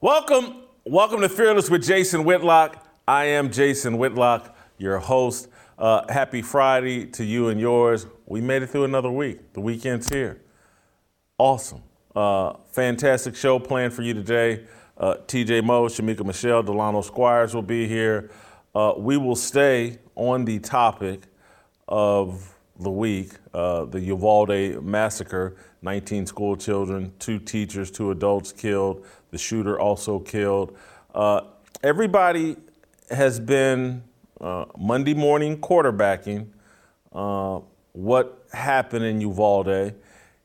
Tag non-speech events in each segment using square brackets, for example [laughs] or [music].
Welcome, welcome to Fearless with Jason Whitlock. I am Jason Whitlock, your host. Uh, happy Friday to you and yours. We made it through another week. The weekend's here. Awesome. Uh, fantastic show planned for you today. Uh, TJ Moe, Shemeka Michelle, Delano Squires will be here. Uh, we will stay on the topic of the week, uh, the Uvalde massacre, 19 school children, two teachers, two adults killed, the shooter also killed. Uh, everybody has been uh, Monday morning quarterbacking uh, what happened in Uvalde.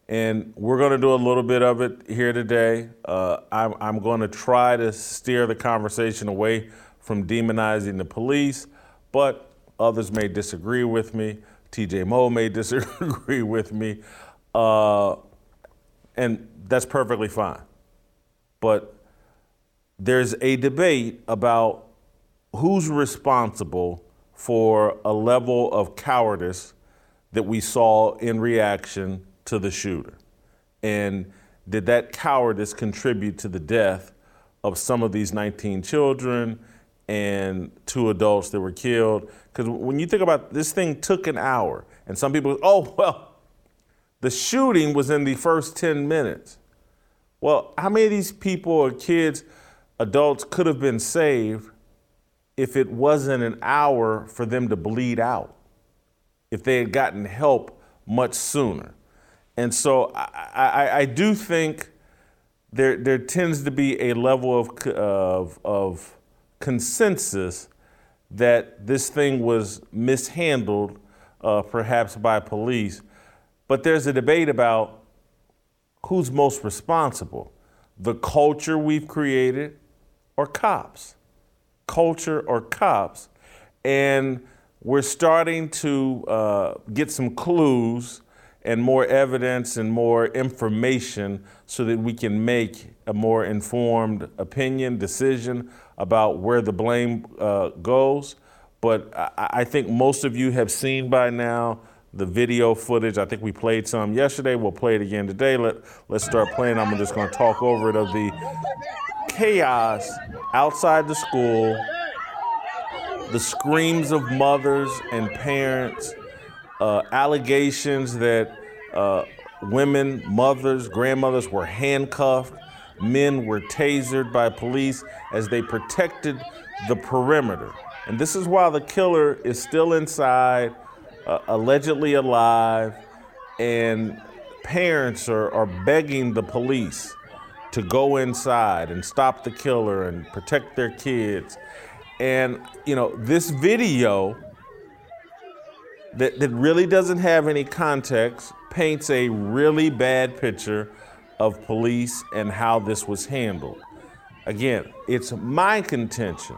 And we're going to do a little bit of it here today. Uh, I'm, I'm going to try to steer the conversation away from demonizing the police, but others may disagree with me. TJ Moe may [laughs] disagree with me. Uh, and that's perfectly fine. But there's a debate about who's responsible for a level of cowardice that we saw in reaction to the shooter? And did that cowardice contribute to the death of some of these 19 children and two adults that were killed? Because when you think about this thing took an hour, and some people, oh, well, the shooting was in the first 10 minutes. Well, how many of these people or kids, adults, could have been saved if it wasn't an hour for them to bleed out, if they had gotten help much sooner. And so I, I, I do think there, there tends to be a level of, of, of consensus that this thing was mishandled, uh, perhaps by police. But there's a debate about who's most responsible the culture we've created or cops culture or cops. And we're starting to uh, get some clues and more evidence and more information so that we can make a more informed opinion, decision about where the blame uh, goes. But I, I think most of you have seen by now the video footage. I think we played some yesterday. We'll play it again today. Let, let's start playing. I'm just going to talk over it of the chaos outside the school, the screams of mothers and parents, uh, allegations that uh, women, mothers, grandmothers were handcuffed, men were tasered by police as they protected the perimeter. And this is while the killer is still inside, uh, allegedly alive, and parents are, are begging the police to go inside and stop the killer and protect their kids. And, you know, this video that, that really doesn't have any context paints a really bad picture of police and how this was handled. Again, it's my contention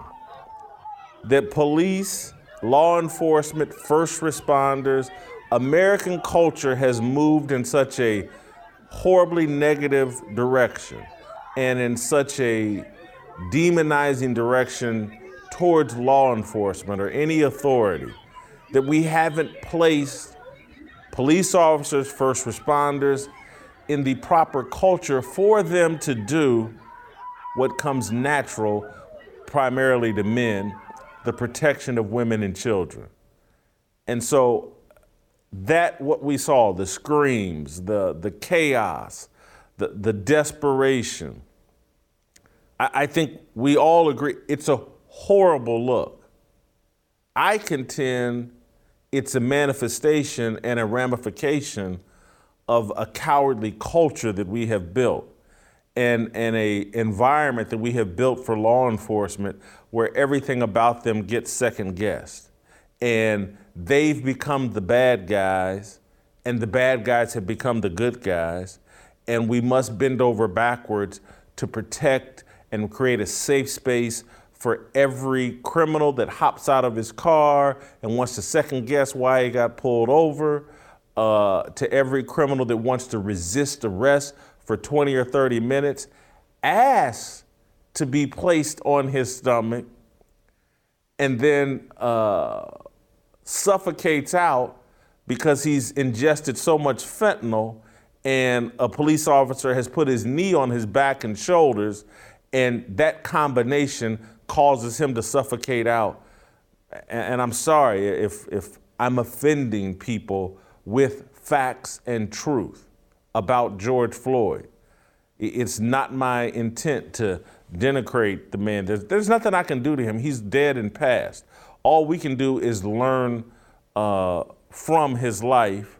that police, law enforcement, first responders, American culture has moved in such a horribly negative direction and in such a demonizing direction towards law enforcement or any authority that we haven't placed police officers, first responders in the proper culture for them to do what comes natural primarily to men the protection of women and children. And so that what we saw, the screams, the, the chaos, the, the desperation, I, I think we all agree it's a horrible look. I contend it's a manifestation and a ramification of a cowardly culture that we have built and, and a environment that we have built for law enforcement where everything about them gets second guessed. And they've become the bad guys, and the bad guys have become the good guys. And we must bend over backwards to protect and create a safe space for every criminal that hops out of his car and wants to second guess why he got pulled over, uh, to every criminal that wants to resist arrest for 20 or 30 minutes, asks to be placed on his stomach, and then uh, suffocates out because he's ingested so much fentanyl and a police officer has put his knee on his back and shoulders, and that combination causes him to suffocate out. And I'm sorry if, if I'm offending people with facts and truth about George Floyd. It's not my intent to denigrate the man. There's, there's nothing I can do to him. He's dead and past. All we can do is learn uh, from his life.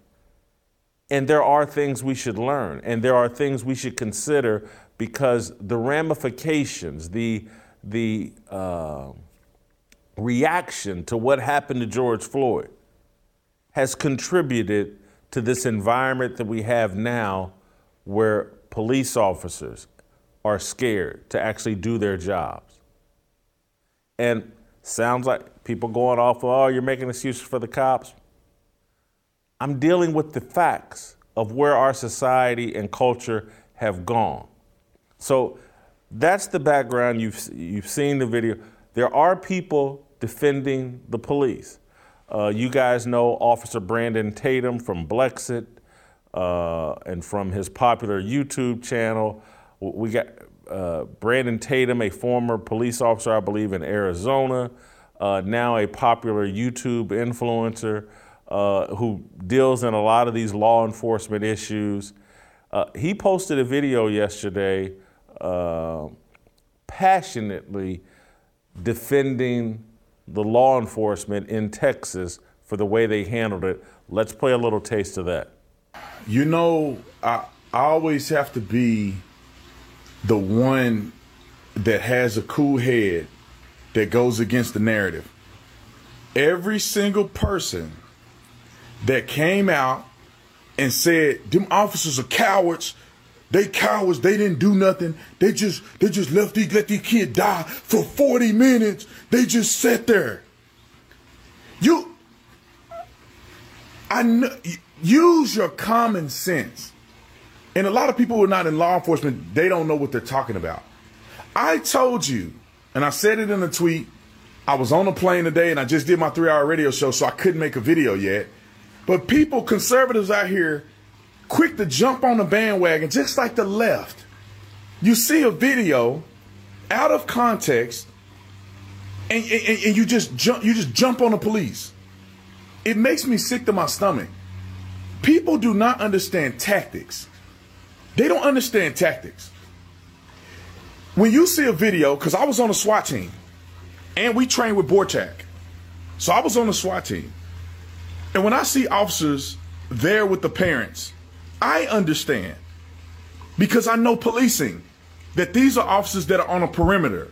And there are things we should learn, and there are things we should consider because the ramifications, the, the uh, reaction to what happened to George Floyd has contributed to this environment that we have now where police officers are scared to actually do their jobs. And sounds like people going off, oh, you're making excuses for the cops. I'm dealing with the facts of where our society and culture have gone. So that's the background. You've, you've seen the video. There are people defending the police. Uh, you guys know Officer Brandon Tatum from Blexit uh, and from his popular YouTube channel. We got uh, Brandon Tatum, a former police officer, I believe, in Arizona, uh, now a popular YouTube influencer uh, who deals in a lot of these law enforcement issues. Uh, he posted a video yesterday passionately defending the law enforcement in Texas for the way they handled it. Let's play a little taste of that. You know, I, I always have to be the one that has a cool head that goes against the narrative. Every single person that came out and said them officers are cowards, they cowards, they didn't do nothing. They just they just left these let these kids die for 40 minutes. They just sat there. You I know use your common sense. And a lot of people who are not in law enforcement, they don't know what they're talking about. I told you, and I said it in a tweet, I was on a plane today and I just did my three hour radio show, so I couldn't make a video yet. But people, conservatives out here, quick to jump on the bandwagon, just like the left. You see a video out of context, and, and, and you just jump you just jump on the police. It makes me sick to my stomach. People do not understand tactics. They don't understand tactics. When you see a video, because I was on a SWAT team, and we trained with BORTAC. So I was on the SWAT team. And when I see officers there with the parents, I understand because I know policing that these are officers that are on a perimeter.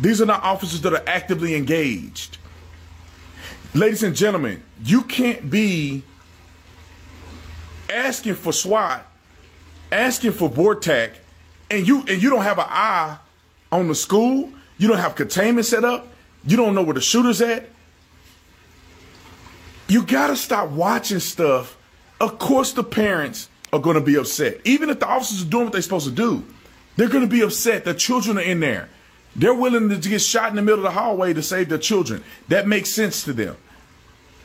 These are not officers that are actively engaged. Ladies and gentlemen, you can't be asking for SWAT, asking for BORTAC, and you and you don't have an eye on the school, you don't have containment set up, you don't know where the shooter's at. You gotta stop watching stuff of course the parents are going to be upset. Even if the officers are doing what they're supposed to do, they're going to be upset. The children are in there. They're willing to get shot in the middle of the hallway to save their children. That makes sense to them.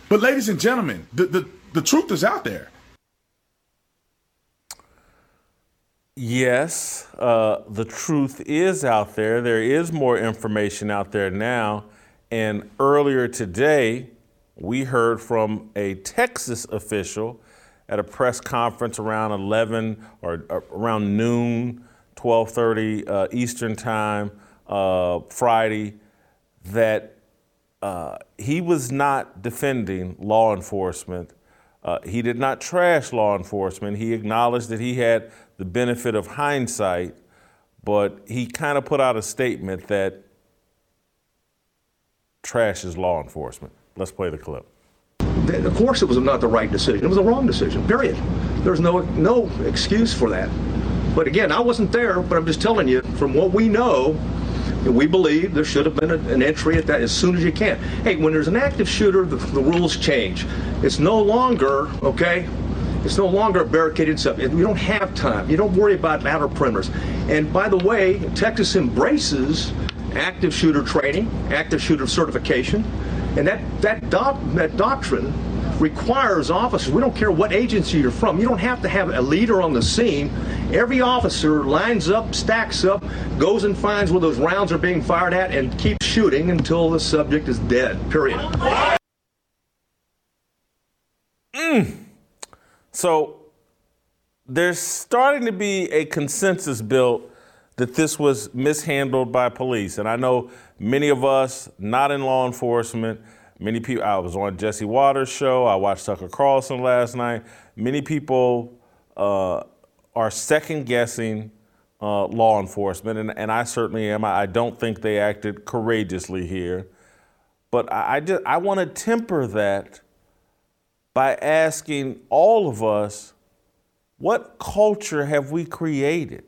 But ladies and gentlemen, the, the, the truth is out there. Yes, uh, the truth is out there. There is more information out there now. And earlier today, we heard from a Texas official at a press conference around 11 or, or around noon, 12:30 uh, Eastern time uh, Friday that uh, he was not defending law enforcement Uh, he did not trash law enforcement. He acknowledged that he had the benefit of hindsight, but he kind of put out a statement that trashes law enforcement. Let's play the clip. Of course, it was not the right decision. It was a wrong decision. Period. There's no no excuse for that. But again, I wasn't there, but I'm just telling you from what we know. We believe there should have been a, an entry at that as soon as you can. Hey, when there's an active shooter, the, the rules change. It's no longer okay. It's no longer barricaded sub. You don't have time. You don't worry about outer perimeters. And by the way, Texas embraces active shooter training, active shooter certification, and that that that doctrine requires officers. We don't care what agency you're from. You don't have to have a leader on the scene. Every officer lines up, stacks up, goes and finds where those rounds are being fired at, and keeps shooting until the subject is dead. Period. Mm. So there's starting to be a consensus built that this was mishandled by police. And I know many of us, not in law enforcement, many people, I was on Jesse Watters' show, I watched Tucker Carlson last night. Many people uh, are second guessing uh, law enforcement, and, and, I certainly am. I, I, don't think they acted courageously here. But I, I I want to temper that by asking all of us, what culture have we created?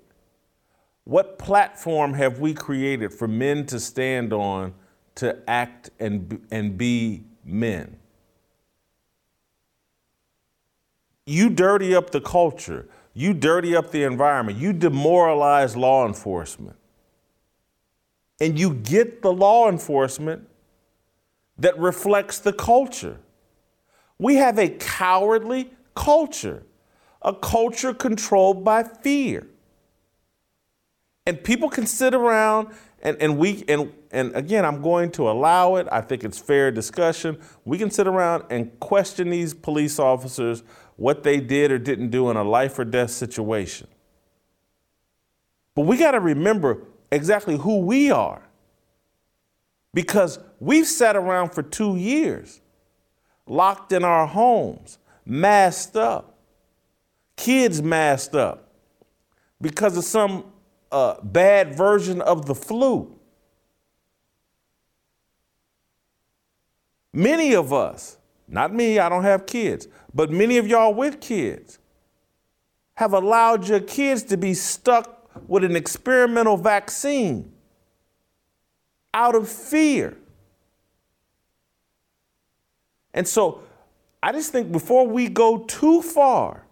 What platform have we created for men to stand on to act and, and be men? You dirty up the culture, you dirty up the environment, you demoralize law enforcement. And you get the law enforcement that reflects the culture. We have a cowardly culture, a culture controlled by fear. And people can sit around and, and we and and again I'm going to allow it. I think it's fair discussion. We can sit around and question these police officers what they did or didn't do in a life or death situation. But we got to remember exactly who we are. Because we've sat around for two years, locked in our homes, masked up, kids masked up, because of some a bad version of the flu. Many of us, not me, I don't have kids, but many of y'all with kids have allowed your kids to be stuck with an experimental vaccine out of fear. And so I just think before we go too far,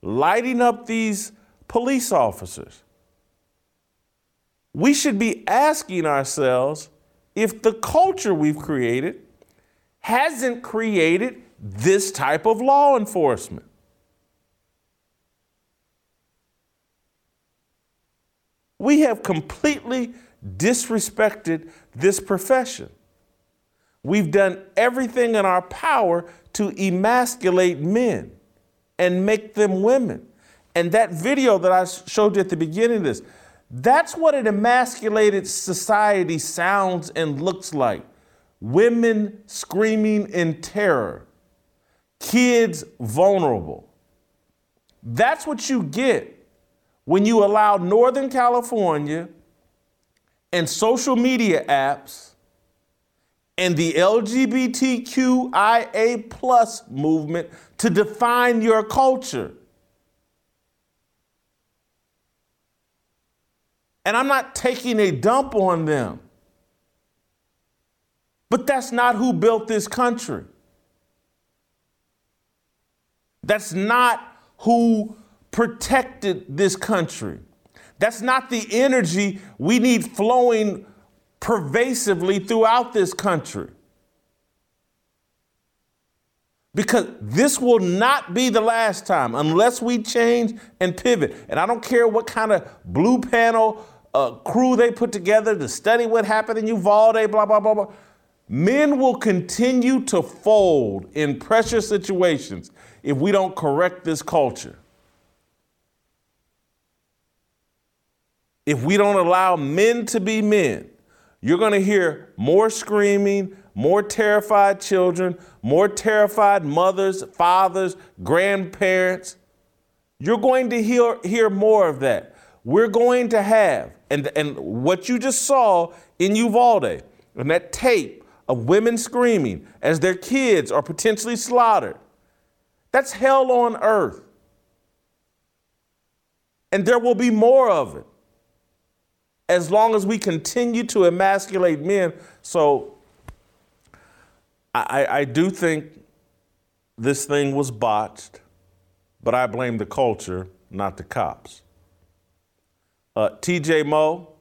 lighting up these police officers, we should be asking ourselves if the culture we've created hasn't created this type of law enforcement. We have completely disrespected this profession. We've done everything in our power to emasculate men and make them women. And that video that I showed you at the beginning of this, that's what an emasculated society sounds and looks like. Women screaming in terror, kids vulnerable. That's what you get when you allow Northern California and social media apps and the LGBTQIA plus movement to define your culture. And I'm not taking a dump on them. But that's not who built this country. That's not who protected this country. That's not the energy we need flowing pervasively throughout this country. Because this will not be the last time unless we change and pivot. And I don't care what kind of blue panel uh, crew they put together to study what happened in Uvalde, blah, blah, blah, blah. Men will continue to fold in pressure situations if we don't correct this culture. If we don't allow men to be men, you're going to hear more screaming, more terrified children, more terrified mothers, fathers, grandparents. You're going to hear, hear more of that. We're going to have, and, and what you just saw in Uvalde, and that tape of women screaming as their kids are potentially slaughtered, that's hell on earth. And there will be more of it as long as we continue to emasculate men. So I, I do think this thing was botched, but I blame the culture, not the cops. Uh, TJ Moe,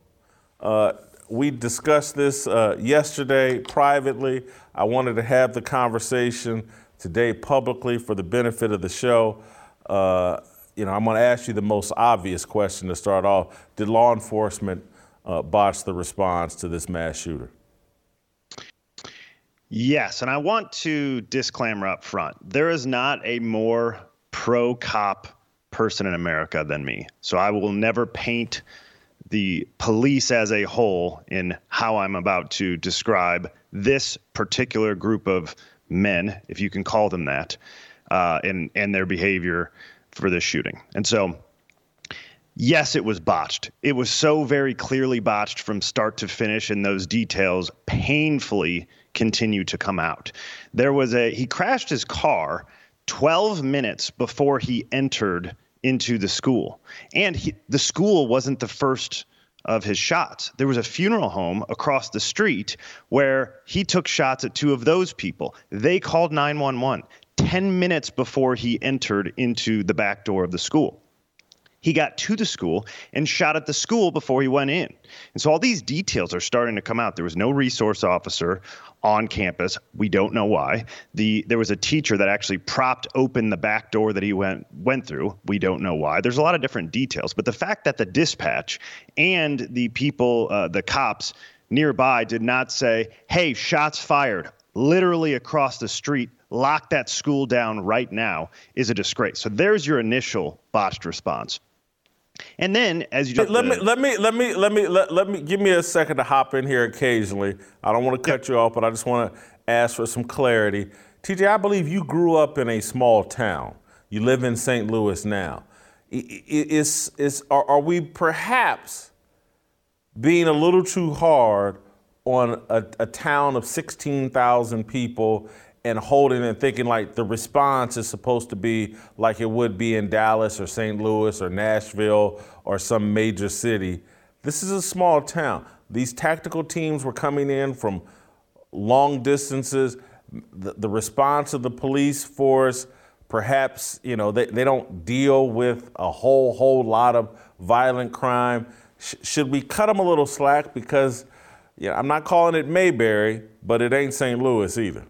uh, we discussed this uh, yesterday privately. I wanted to have the conversation today publicly for the benefit of the show. Uh, you know, I'm going to ask you the most obvious question to start off. Did law enforcement uh, botch the response to this mass shooter? Yes, and I want to disclaimer up front. There is not a more pro cop person in America than me. So I will never paint the police as a whole in how I'm about to describe this particular group of men, if you can call them that, uh, and and their behavior for this shooting. And so, yes, it was botched. It was so very clearly botched from start to finish, and those details painfully continue to come out. There was a he crashed his car 12 minutes before he entered into the school, and he, the school wasn't the first of his shots. There was a funeral home across the street where he took shots at two of those people. They called 911 10 minutes before he entered into the back door of the school. He got to the school and shot at the school before he went in. And so all these details are starting to come out. There was no resource officer on campus. We don't know why. The there was a teacher that actually propped open the back door that he went went through. We don't know why. There's a lot of different details, but the fact that the dispatch and the people, uh, the cops nearby, did not say, "Hey, shots fired." Literally across the street, lock that school down right now is a disgrace. So there's your initial botched response. And then, as you let me let me let me let me let, let me give me a second to hop in here occasionally. I don't want to cut you off, but I just want to ask for some clarity. TJ, I believe you grew up in a small town. You live in St. Louis now. Is is are, are we perhaps being a little too hard on a, a town of 16,000 people and holding and thinking like the response is supposed to be like it would be in Dallas or St. Louis or Nashville or some major city. This is a small town. These tactical teams were coming in from long distances. The, the response of the police force, perhaps, you know, they, they don't deal with a whole, whole lot of violent crime. Sh- should we cut them a little slack? Because, yeah, I'm not calling it Mayberry, but it ain't St. Louis either.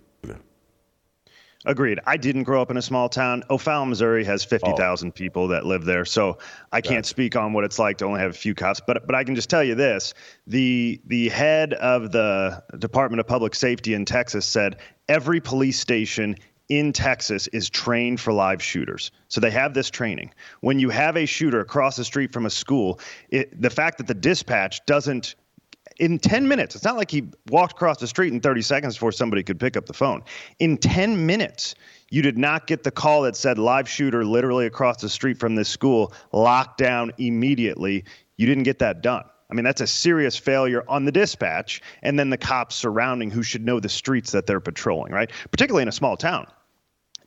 Agreed. I didn't grow up in a small town. O'Fallon, Missouri has 50,000 oh. people that live there. So I can't speak on what it's like to only have a few cops, but but I can just tell you this. The the head of the Department of Public Safety in Texas said every police station in Texas is trained for live shooters. So they have this training. When you have a shooter across the street from a school, it, the fact that the dispatch doesn't in 10 minutes. It's not like he walked across the street in 30 seconds before somebody could pick up the phone. In 10 minutes, you did not get the call that said live shooter literally across the street from this school, locked down immediately. You didn't get that done. I mean, that's a serious failure on the dispatch and then the cops surrounding who should know the streets that they're patrolling, right? Particularly in a small town.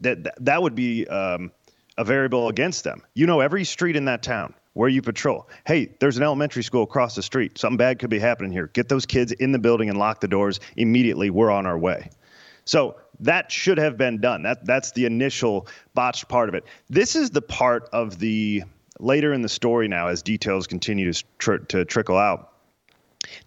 That, that would be um, a variable against them. You know every street in that town where you patrol. Hey, there's an elementary school across the street. Something bad could be happening here. Get those kids in the building and lock the doors immediately. We're on our way. So that should have been done. That that's the initial botched part of it. This is the part of the later in the story now as details continue to, tr- to trickle out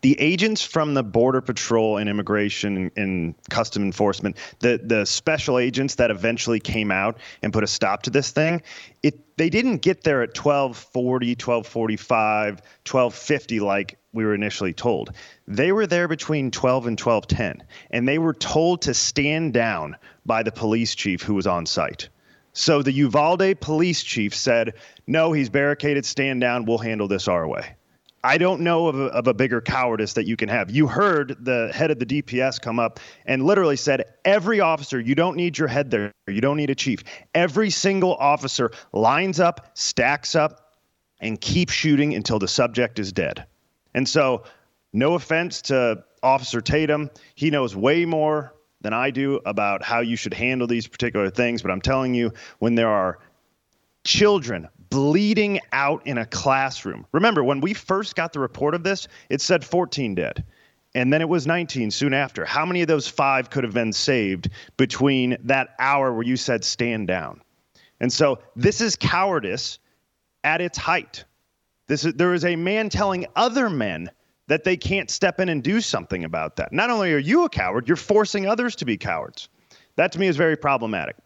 the agents from the border patrol and immigration and, and, custom enforcement the the special agents that eventually came out and put a stop to this thing it they didn't get there at 1240 1245 1250 like we were initially told. They were there between 12 and 1210 and they were told to stand down by the police chief who was on site. So the Uvalde police chief said no he's barricaded. Stand down. We'll handle this our way I don't know of a, of a bigger cowardice that you can have. You heard the head of the DPS come up and literally said, Every officer, you don't need your head there. You don't need a chief. Every single officer lines up, stacks up, and keeps shooting until the subject is dead. And so, no offense to Officer Tatum, he knows way more than I do about how you should handle these particular things. But I'm telling you, when there are children bleeding out in a classroom. Remember, when we first got the report of this, it said 14 dead. And then it was 19 soon after. How many of those five could have been saved between that hour where you said stand down? And so this is cowardice at its height. This is, there is a man telling other men that they can't step in and do something about that. Not only are you a coward, you're forcing others to be cowards. That to me is very problematic.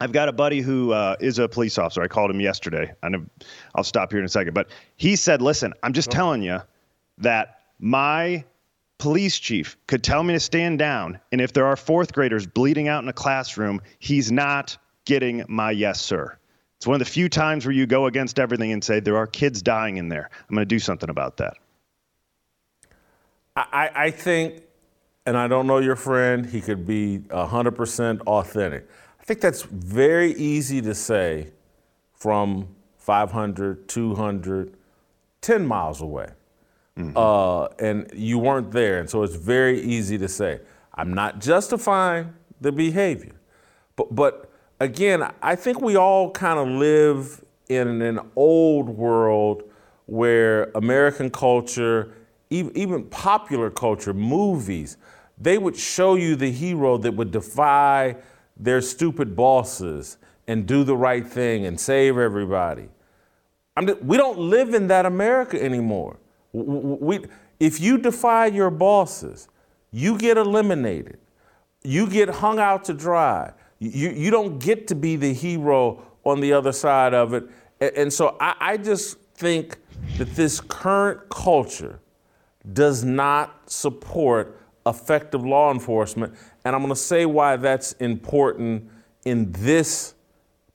I've got a buddy who uh, is a police officer. I called him yesterday. I know, I'll stop here in a second. But he said, listen, I'm just oh. telling you that my police chief could tell me to stand down. And if there are fourth graders bleeding out in a classroom, he's not getting my yes, sir. It's one of the few times where you go against everything and say, there are kids dying in there. I'm going to do something about that. I, I think, and I don't know your friend, he could be 100% authentic think that's very easy to say from 500, 200, 10 miles away. Mm-hmm. Uh, and you weren't there. And so it's very easy to say, I'm not justifying the behavior. But, but again, I think we all kind of live in an old world where American culture, even popular culture, movies, they would show you the hero that would defy their stupid bosses and do the right thing and save everybody. Just, we don't live in that America anymore. We, if you defy your bosses, you get eliminated. You get hung out to dry. You, you don't get to be the hero on the other side of it. And, and so I, I just think that this current culture does not support effective law enforcement. And I'm going to say why that's important in this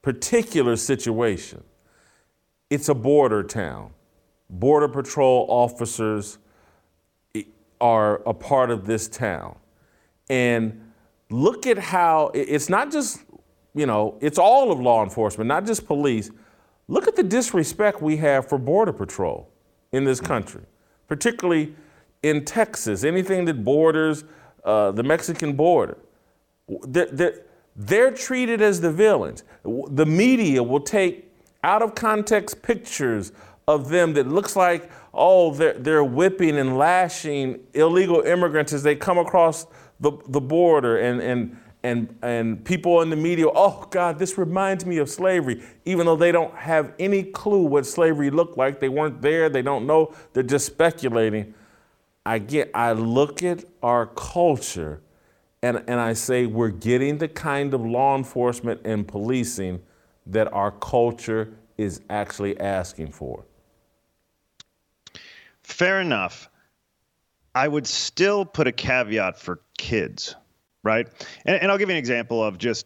particular situation. It's a border town. Border Patrol officers are a part of this town. And look at how it's not just, you know, it's all of law enforcement, not just police. Look at the disrespect we have for Border Patrol in this country, particularly in Texas, anything that borders uh, the Mexican border. They're, they're, they're treated as the villains. The media will take out of context pictures of them that looks like, oh, they're, they're whipping and lashing illegal immigrants as they come across the, the border and, and, and, and people in the media, oh God, this reminds me of slavery, even though they don't have any clue what slavery looked like. They weren't there, they don't know, they're just speculating. I get, I look at our culture and, and I say we're getting the kind of law enforcement and policing that our culture is actually asking for. Fair enough. I would still put a caveat for kids, right? And, and I'll give you an example of just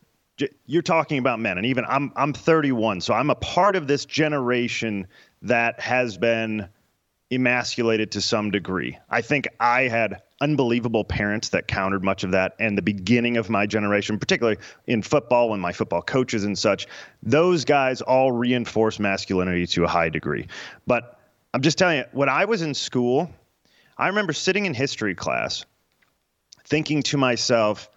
you're talking about men, and even I'm I'm 31, so I'm a part of this generation that has been emasculated to some degree. I think I had unbelievable parents that countered much of that and the beginning of my generation particularly in football when my football coaches and such. Those guys all reinforce masculinity to a high degree. But i'm just telling you when i was in school i remember sitting in history class thinking to myself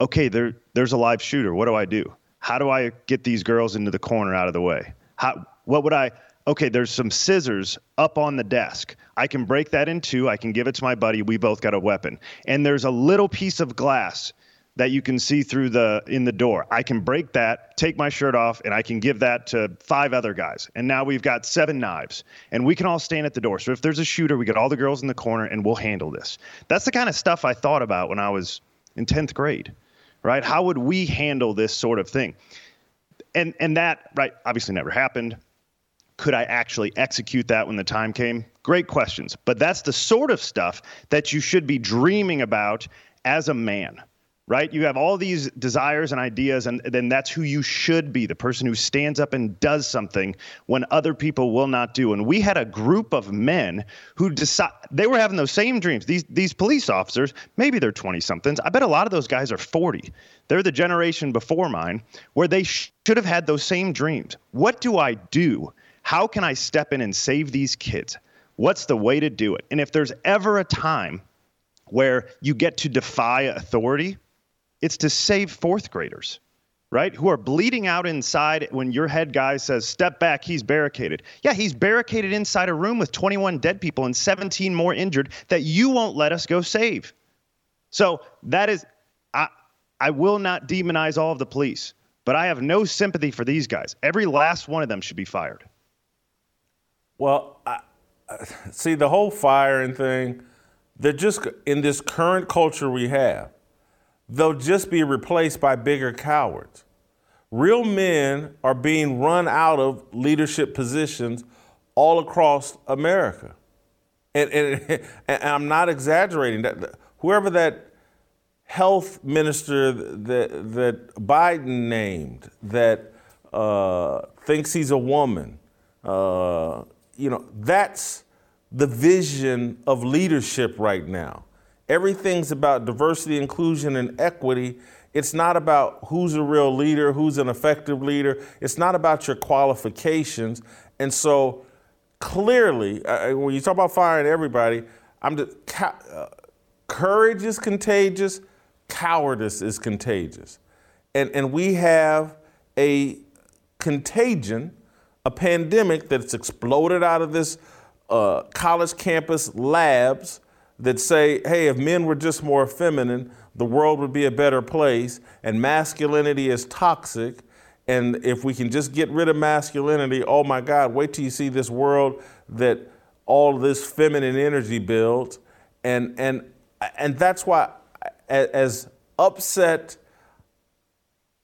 okay there there's a live shooter. What do i do? How do i get these girls into the corner out of the way? How what would i okay, there's some scissors up on the desk. I can break that in two. I can give it to my buddy. We both got a weapon. And there's a little piece of glass that you can see through the in the door. I can break that, take my shirt off, and I can give that to five other guys. And now we've got seven knives, and we can all stand at the door. So if there's a shooter, we get all the girls in the corner, and we'll handle this. That's the kind of stuff I thought about when I was in tenth grade, right? How would we handle this sort of thing? And and that right obviously never happened could I actually execute that when the time came? Great questions. But that's the sort of stuff that you should be dreaming about as a man, right? You have all these desires and ideas, and then that's who you should be the person who stands up and does something when other people will not do. And we had a group of men who decide they were having those same dreams. These, these police officers, maybe they're 20 somethings. I bet a lot of those guys are 40. They're the generation before mine where they sh- should have had those same dreams. What do I do? How can I step in and save these kids? What's the way to do it? And if there's ever a time where you get to defy authority, it's to save fourth graders, right? Who are bleeding out inside when your head guy says, step back, he's barricaded. Yeah, he's barricaded inside a room with 21 dead people and 17 more injured that you won't let us go save. So that is, I, I will not demonize all of the police, but I have no sympathy for these guys. Every last one of them should be fired. Well, I, see, the whole firing thing, they're just in this current culture we have they'll just be replaced by bigger cowards. Real men are being run out of leadership positions all across America. And, and, [laughs] and I'm not exaggerating. That whoever that health minister that, that Biden named that uh, thinks he's a woman, uh, you know, that's the vision of leadership right now. Everything's about diversity, inclusion, and equity. It's not about who's a real leader, who's an effective leader. It's not about your qualifications. And so, clearly, uh, when you talk about firing everybody, I'm just, uh, courage is contagious, cowardice is contagious. And, and we have a contagion, a pandemic that's exploded out of this uh, college campus labs that say, hey, if men were just more feminine, the world would be a better place, and masculinity is toxic. And if we can just get rid of masculinity, oh my God, wait till you see this world that all this feminine energy builds. And, and, and that's why, as upset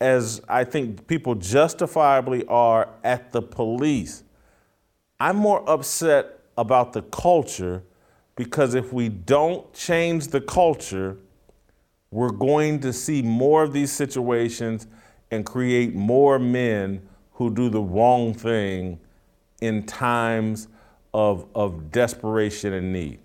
as I think people justifiably are at the police, I'm more upset about the culture because if we don't change the culture, we're going to see more of these situations and create more men who do the wrong thing in times of, of desperation and need.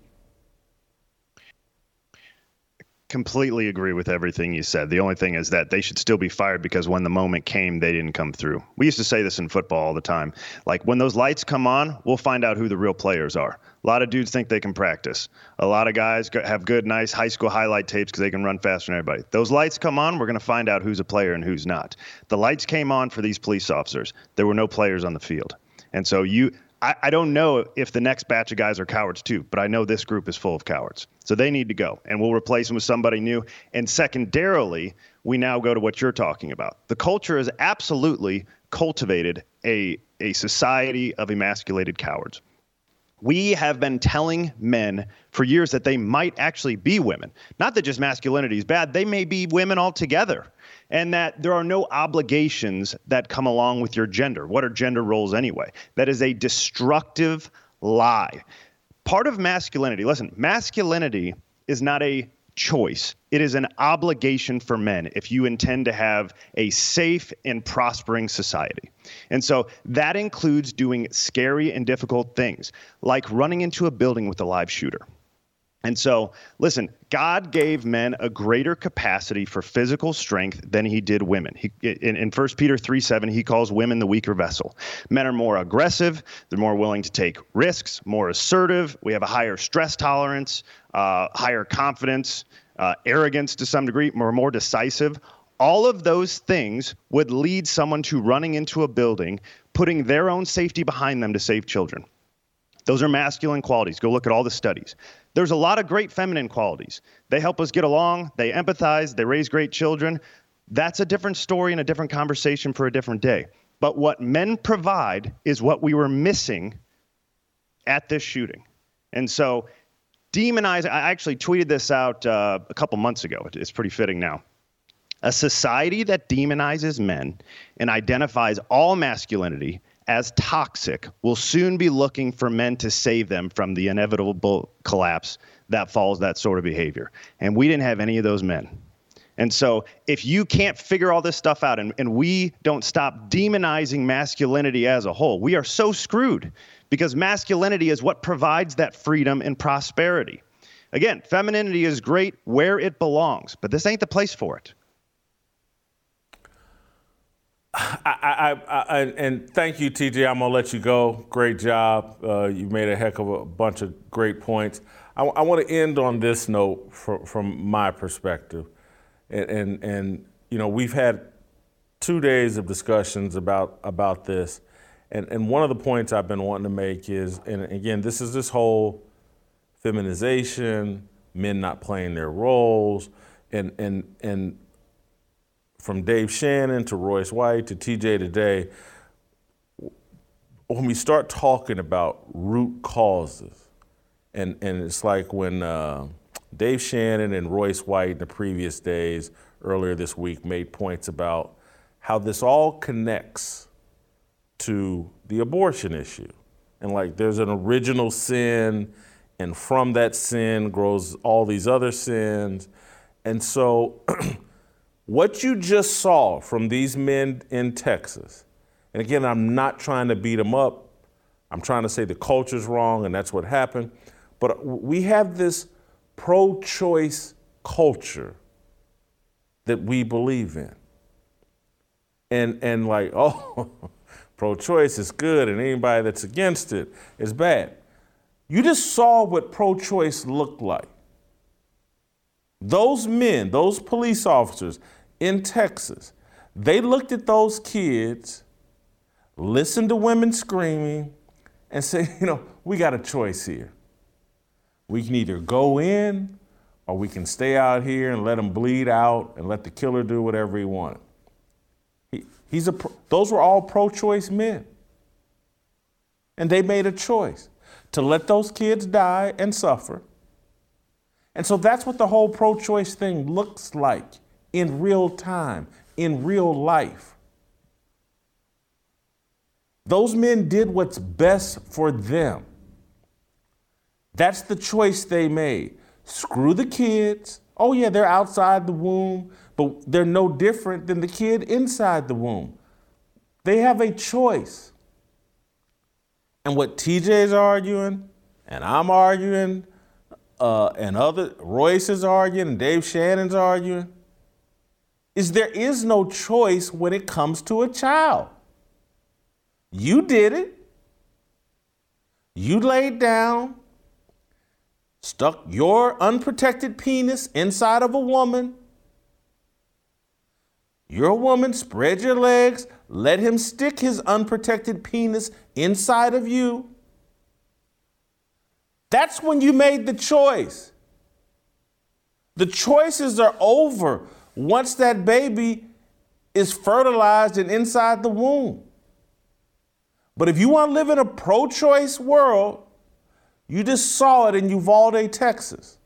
Completely agree with everything you said. The only thing is that they should still be fired because when the moment came, they didn't come through. We used to say this in football all the time. Like when those lights come on, we'll find out who the real players are. A lot of dudes think they can practice. A lot of guys have good, nice high school highlight tapes because they can run faster than everybody. Those lights come on, we're going to find out who's a player and who's not. The lights came on for these police officers. There were no players on the field. And so you I, I don't know if the next batch of guys are cowards too, but I know this group is full of cowards. So they need to go, and we'll replace them with somebody new. And secondarily, we now go to what you're talking about. The culture has absolutely cultivated a, a society of emasculated cowards. We have been telling men for years that they might actually be women. Not that just masculinity is bad, they may be women altogether and that there are no obligations that come along with your gender. What are gender roles anyway? That is a destructive lie. Part of masculinity, listen, masculinity is not a choice. It is an obligation for men if you intend to have a safe and prospering society. And so that includes doing scary and difficult things, like running into a building with a live shooter and so, listen, God gave men a greater capacity for physical strength than he did women. He, in, in 1 Peter 3 7, he calls women the weaker vessel. Men are more aggressive, they're more willing to take risks, more assertive. We have a higher stress tolerance, uh, higher confidence, uh, arrogance to some degree, we're more decisive. All of those things would lead someone to running into a building, putting their own safety behind them to save children. Those are masculine qualities. Go look at all the studies. There's a lot of great feminine qualities. They help us get along, they empathize, they raise great children. That's a different story and a different conversation for a different day. But what men provide is what we were missing at this shooting. And so, demonize, I actually tweeted this out uh, a couple months ago. It's pretty fitting now. A society that demonizes men and identifies all masculinity as toxic will soon be looking for men to save them from the inevitable collapse that follows that sort of behavior. And we didn't have any of those men. And so if you can't figure all this stuff out and, and we don't stop demonizing masculinity as a whole, we are so screwed because masculinity is what provides that freedom and prosperity. Again, femininity is great where it belongs, but this ain't the place for it. I, I, I, and thank you, TJ. I'm gonna let you go. Great job. Uh, you made a heck of a bunch of great points. I, I want to end on this note from, from my perspective, and, and, and you know we've had two days of discussions about about this, and and one of the points I've been wanting to make is, and again, this is this whole feminization, men not playing their roles, and and and from Dave Shannon to Royce White to TJ today, when we start talking about root causes, and, and it's like when uh, Dave Shannon and Royce White in the previous days, earlier this week, made points about how this all connects to the abortion issue. And like there's an original sin, and from that sin grows all these other sins. And so [clears throat] What you just saw from these men in Texas, and again, I'm not trying to beat them up. I'm trying to say the culture's wrong and that's what happened. But we have this pro choice culture that we believe in. And, and like, [laughs] oh, pro choice is good and anybody that's against it is bad. You just saw what pro choice looked like. Those men, those police officers, in Texas. They looked at those kids, listened to women screaming, and said, [laughs] you know, we got a choice here. We can either go in or we can stay out here and let them bleed out and let the killer do whatever he wanted. He, he's a, those were all pro choice men. And they made a choice to let those kids die and suffer. And so that's what the whole pro choice thing looks like in real time, in real life. Those men did what's best for them. That's the choice they made. Screw the kids. Oh, yeah, they're outside the womb, but they're no different than the kid inside the womb. They have a choice. And what TJ's arguing, and I'm arguing, uh, and other Royce is arguing, and Dave Shannon's arguing, is there is no choice when it comes to a child. You did it. You laid down, stuck your unprotected penis inside of a woman. You're a woman, spread your legs, let him stick his unprotected penis inside of you. That's when you made the choice. The choices are over once that baby is fertilized and inside the womb. But if you want to live in a pro choice world, you just saw it in Uvalde, Texas.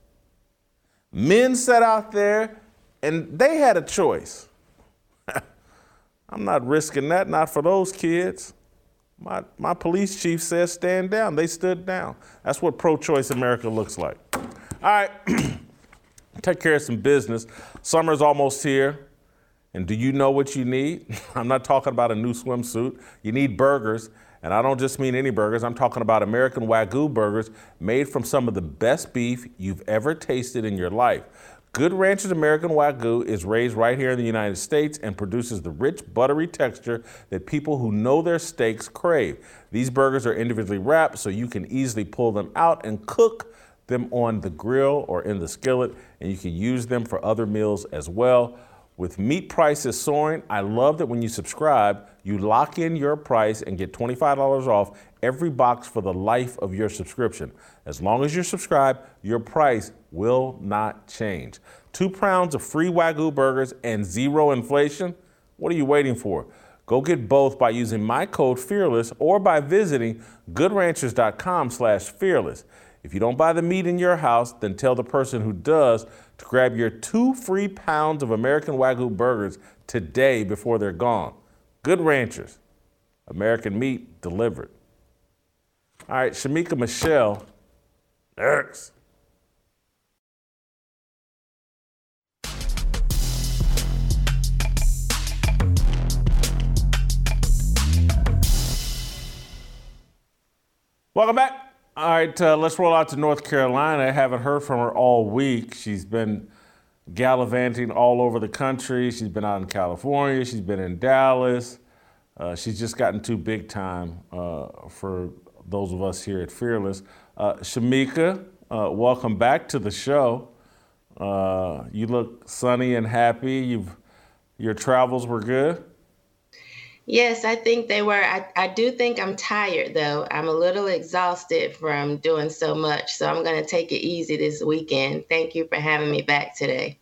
Men sat out there and they had a choice. [laughs] I'm not risking that, not for those kids. My, my police chief says stand down. They stood down. That's what pro choice America looks like. All right. [clears throat] take care of some business. Summer's almost here. And do you know what you need? [laughs] I'm not talking about a new swimsuit. You need burgers. And I don't just mean any burgers, I'm talking about American Wagyu burgers made from some of the best beef you've ever tasted in your life. Good Ranchers American Wagyu is raised right here in the United States and produces the rich, buttery texture that people who know their steaks crave. These burgers are individually wrapped so you can easily pull them out and cook them on the grill or in the skillet, and you can use them for other meals as well. With meat prices soaring, I love that when you subscribe, you lock in your price and get $25 off every box for the life of your subscription. As long as you're subscribed, your price will not change. Two pounds of free Wagyu burgers and zero inflation? What are you waiting for? Go get both by using my code FEARLESS or by visiting goodranchers.com slash fearless. If you don't buy the meat in your house, then tell the person who does to grab your two free pounds of American Wagyu burgers today before they're gone. Good ranchers. American meat delivered. All right, Shemeka Michelle. Next. Welcome back. All right, uh, let's roll out to North Carolina. I haven't heard from her all week. She's been gallivanting all over the country. She's been out in California. She's been in Dallas. Uh, she's just gotten too big time uh, for those of us here at Fearless. Uh, Shemeka, uh, welcome back to the show. Uh, you look sunny and happy. You've your travels were good. Yes, I think they were. I, I do think I'm tired though. I'm a little exhausted from doing so much. So I'm going to take it easy this weekend. Thank you for having me back today.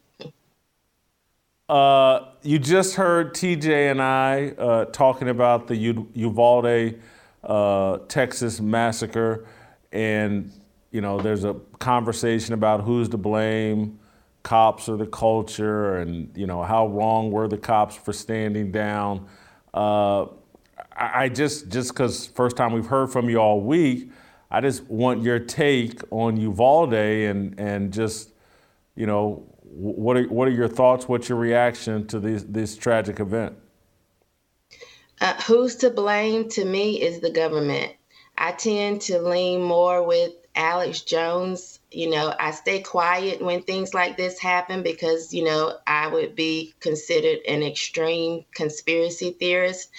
Uh, you just heard TJ and I uh, talking about the U- Uvalde, uh, Texas massacre, and you know, there's a conversation about who's to blame, cops or the culture, and you know, how wrong were the cops for standing down. Uh, I just just because first time we've heard from you all week, I just want your take on Uvalde and and just you know what are what are your thoughts? What's your reaction to this this tragic event? Uh, who's to blame? To me, is the government. I tend to lean more with Alex Jones. You know, I stay quiet when things like this happen because, you know, I would be considered an extreme conspiracy theorist.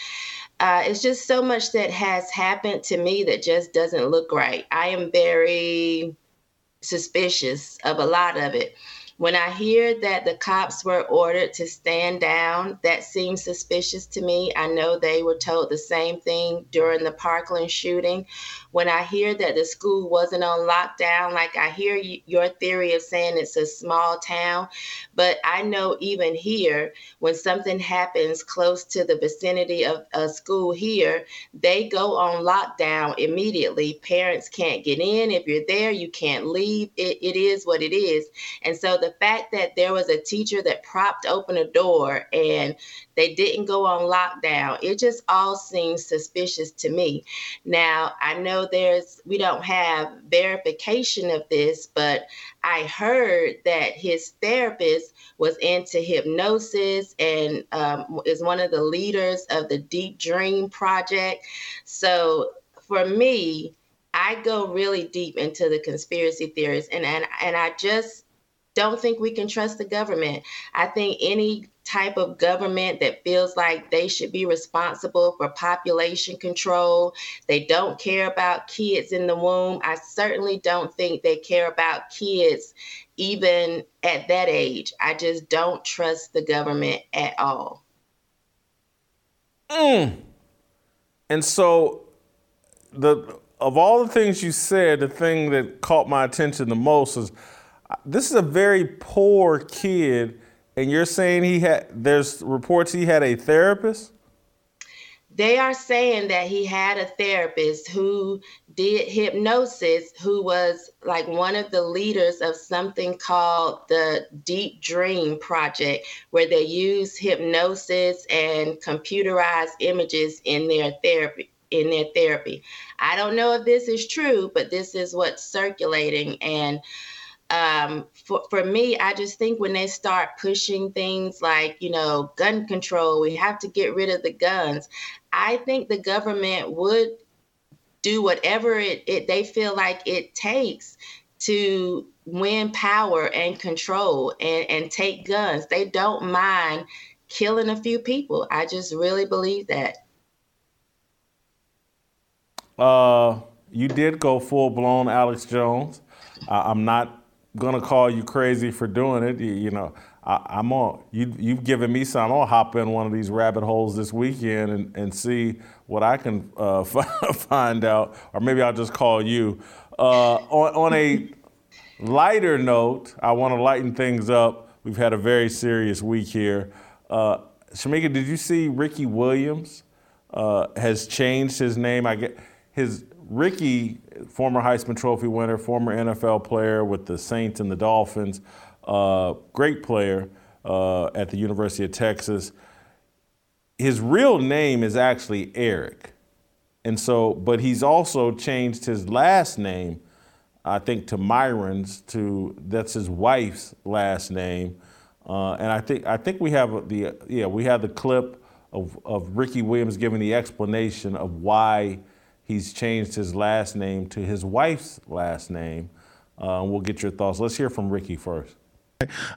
Uh, it's just so much that has happened to me that just doesn't look right. I am very suspicious of a lot of it. When I hear that the cops were ordered to stand down, that seems suspicious to me. I know they were told the same thing during the Parkland shooting. When I hear that the school wasn't on lockdown, like I hear your theory of saying it's a small town, but I know even here, when something happens close to the vicinity of a school here, they go on lockdown immediately. Parents can't get in. If you're there, you can't leave. It, it is what it is. And so the fact that there was a teacher that propped open a door and they didn't go on lockdown, it just all seems suspicious to me. Now, I know there's, we don't have verification of this, but I heard that his therapist was into hypnosis and um, is one of the leaders of the Deep Dream Project. So for me, I go really deep into the conspiracy theories, and and and I just don't think we can trust the government. I think any type of government that feels like they should be responsible for population control, they don't care about kids in the womb. I certainly don't think they care about kids even at that age. I just don't trust the government at all. Mm. And so the of all the things you said, the thing that caught my attention the most is this is a very poor kid, and you're saying he had. There's reports he had a therapist. They are saying that he had a therapist who did hypnosis, who was like one of the leaders of something called the Deep Dream Project, where they use hypnosis and computerized images in their therapy in their therapy. I don't know if this is true, but this is what's circulating and um, for, for me, I just think when they start pushing things like, you know, gun control, we have to get rid of the guns. I think the government would do whatever it, it they feel like it takes to win power and control and, and take guns. They don't mind killing a few people. I just really believe that. Uh, you did go full blown Alex Jones. I'm not gonna call you crazy for doing it. You, you know, I, am on. You, you've given me some. I'll hop in one of these rabbit holes this weekend and, and see what I can uh, [laughs] find out, or maybe I'll just call you. Uh, on, on a lighter note, I want to lighten things up. We've had a very serious week here. Uh, Shemeka, did you see Ricky Williams uh, has changed his name? I get his Ricky, former Heisman Trophy winner, former NFL player with the Saints and the Dolphins, uh, great player uh, at the University of Texas. His real name is actually Eric. And so, but he's also changed his last name, I think, to Myron's. To that's his wife's last name, uh, and I think I think we have the yeah we have the clip of of Ricky Williams giving the explanation of why he's changed his last name to his wife's last name. Uh, we'll get your thoughts. Let's hear from Ricky first.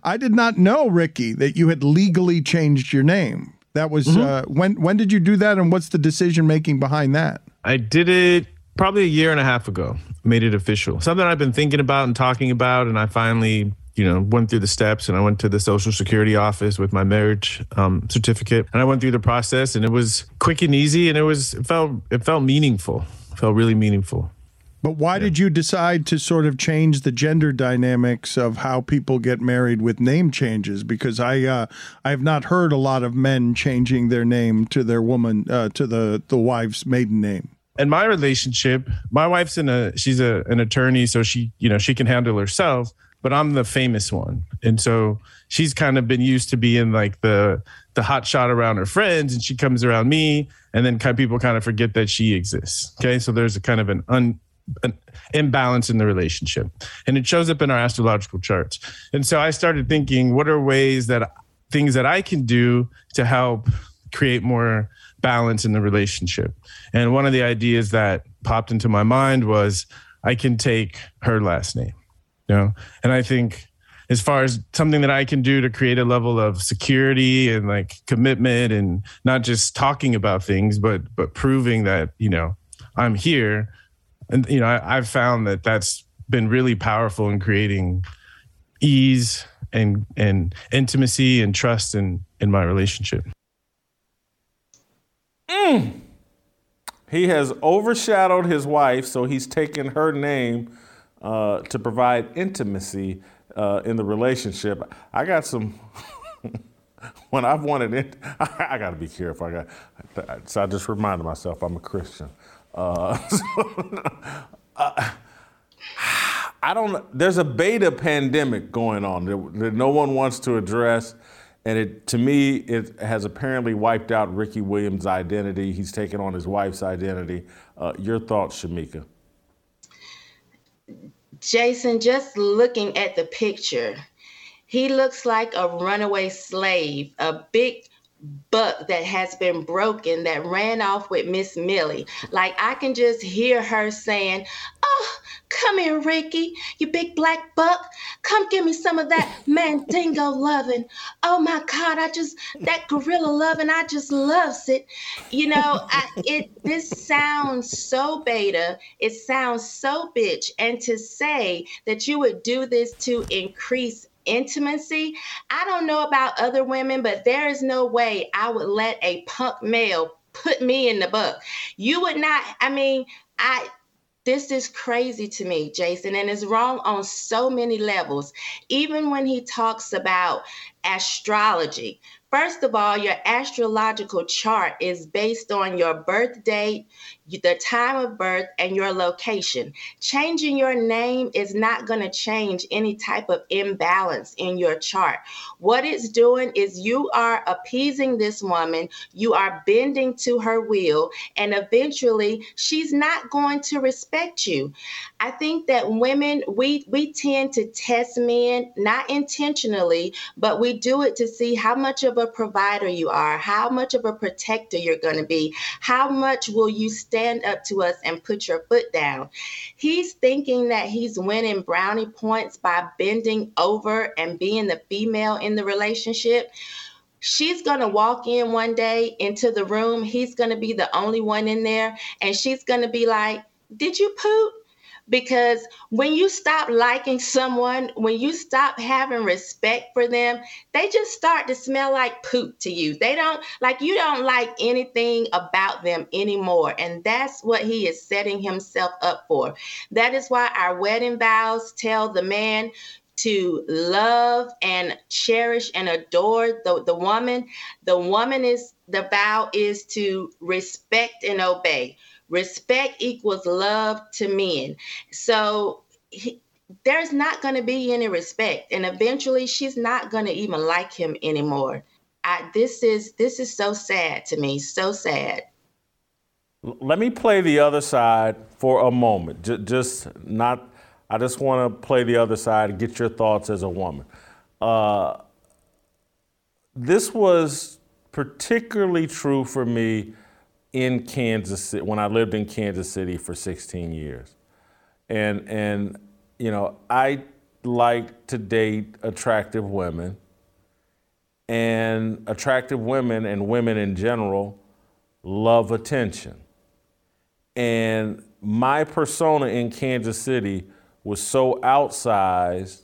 I did not know, Ricky, that you had legally changed your name. That was mm-hmm. uh, when. When did you do that, and what's the decision making behind that? I did it probably a year and a half ago. Made it official. Something I've been thinking about and talking about, and I finally you know, went through the steps and I went to the social security office with my marriage um, certificate and I went through the process and it was quick and easy and it was, it felt, it felt meaningful. It felt really meaningful. But why yeah. did you decide to sort of change the gender dynamics of how people get married with name changes? Because I uh, I have not heard a lot of men changing their name to their woman uh, to the the wife's maiden name. In my relationship, my wife's in a she's a an attorney, so she you know she can handle herself but I'm the famous one. And so she's kind of been used to being like the the hot shot around her friends and she comes around me and then kind of people kind of forget that she exists. Okay? So there's a kind of an un an imbalance in the relationship. And it shows up in our astrological charts. And so I started thinking what are ways that things that I can do to help create more balance in the relationship. And one of the ideas that popped into my mind was I can take her last name you know? And i think as far as something that i can do to create a level of security and like commitment and not just talking about things but but proving that you know i'm here. And you know I, i've found that that's been really powerful in creating ease and and intimacy and trust in in my relationship. Mm. he has overshadowed his wife so he's taken her name uh, to provide intimacy uh, in the relationship. I got some. [laughs] when I've wanted it, [laughs] I, I got to be careful. I got, so I just reminded myself I'm a Christian. Uh, [laughs] so, uh, I don't. There's a beta pandemic going on that, that, no one wants to address, and it to me it has apparently wiped out Ricky Williams' identity. He's taken on his wife's identity. Uh, your thoughts, Shemeka? Jason, just looking at the picture, he looks like a runaway slave, a big buck that has been broken that ran off with Miss Millie. Like I can just hear her saying, Oh, come here, Ricky, you big black buck. Come give me some of that [laughs] mandingo loving. Oh my God, I just that gorilla loving, I just loves it. You know, I, it this sounds so beta, it sounds so bitch. And to say that you would do this to increase intimacy. I don't know about other women, but there is no way I would let a punk male put me in the book. You would not, I mean, I this is crazy to me, Jason, and it's wrong on so many levels. Even when he talks about astrology, First of all, your astrological chart is based on your birth date, the time of birth, and your location. Changing your name is not going to change any type of imbalance in your chart. What it's doing is you are appeasing this woman, you are bending to her will, and eventually she's not going to respect you. I think that women, we, we tend to test men, not intentionally, but we do it to see how much of a provider you are, how much of a protector you're going to be, how much will you stand up to us and put your foot down. He's thinking that he's winning brownie points by bending over and being the female in the relationship she's going to walk in one day into the room. He's going to be the only one in there. And she's going to be like, Did you poop? Because when you stop liking someone, when you stop having respect for them, they just start to smell like poop to you. They don't like you don't like anything about them anymore. And that's what he is setting himself up for. That is why our wedding vows tell the man to love and cherish and adore the, the woman. The woman is the vow is to respect and obey Respect equals love to men. So he, there's not going to be any respect, and eventually she's not going to even like him anymore. I, this is this is so sad to me. So sad. Let me play the other side for a moment. J- just not. I just want to play the other side and get your thoughts as a woman. Uh, this was particularly true for me in Kansas City when I lived in Kansas City for 16 years. And and you know, I like to date attractive women. And attractive women and women in general love attention. And my persona in Kansas City was so outsized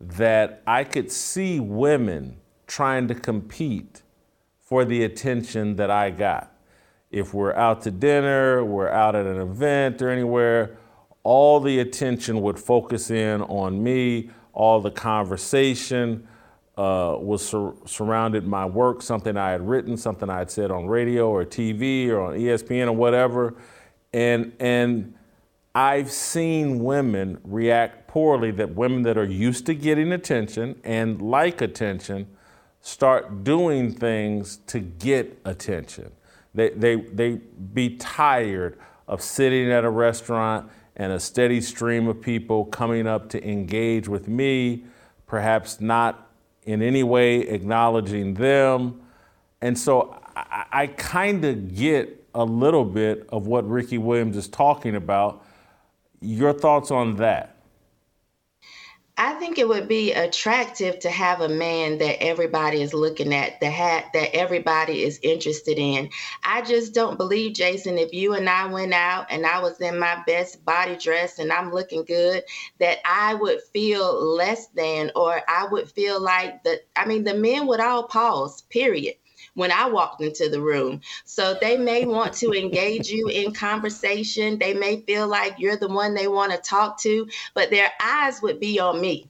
that I could see women trying to compete for the attention that I got. If we're out to dinner, we're out at an event or anywhere, all the attention would focus in on me, all the conversation uh, was sur- surrounded my work, something I had written, something I had said on radio or TV or on ESPN or whatever. And, and I've seen women react poorly, that women that are used to getting attention and like attention start doing things to get attention. They, they, they be tired of sitting at a restaurant and a steady stream of people coming up to engage with me, perhaps not in any way acknowledging them. And so I, I kind of get a little bit of what Ricky Williams is talking about. Your thoughts on that? I think it would be attractive to have a man that everybody is looking at, the hat that everybody is interested in. I just don't believe, Jason, if you and I went out and I was in my best body dress and I'm looking good, that I would feel less than, or I would feel like the I mean, the men would all pause. Period when I walked into the room. So they may want to engage you in conversation. They may feel like you're the one they want to talk to, but their eyes would be on me.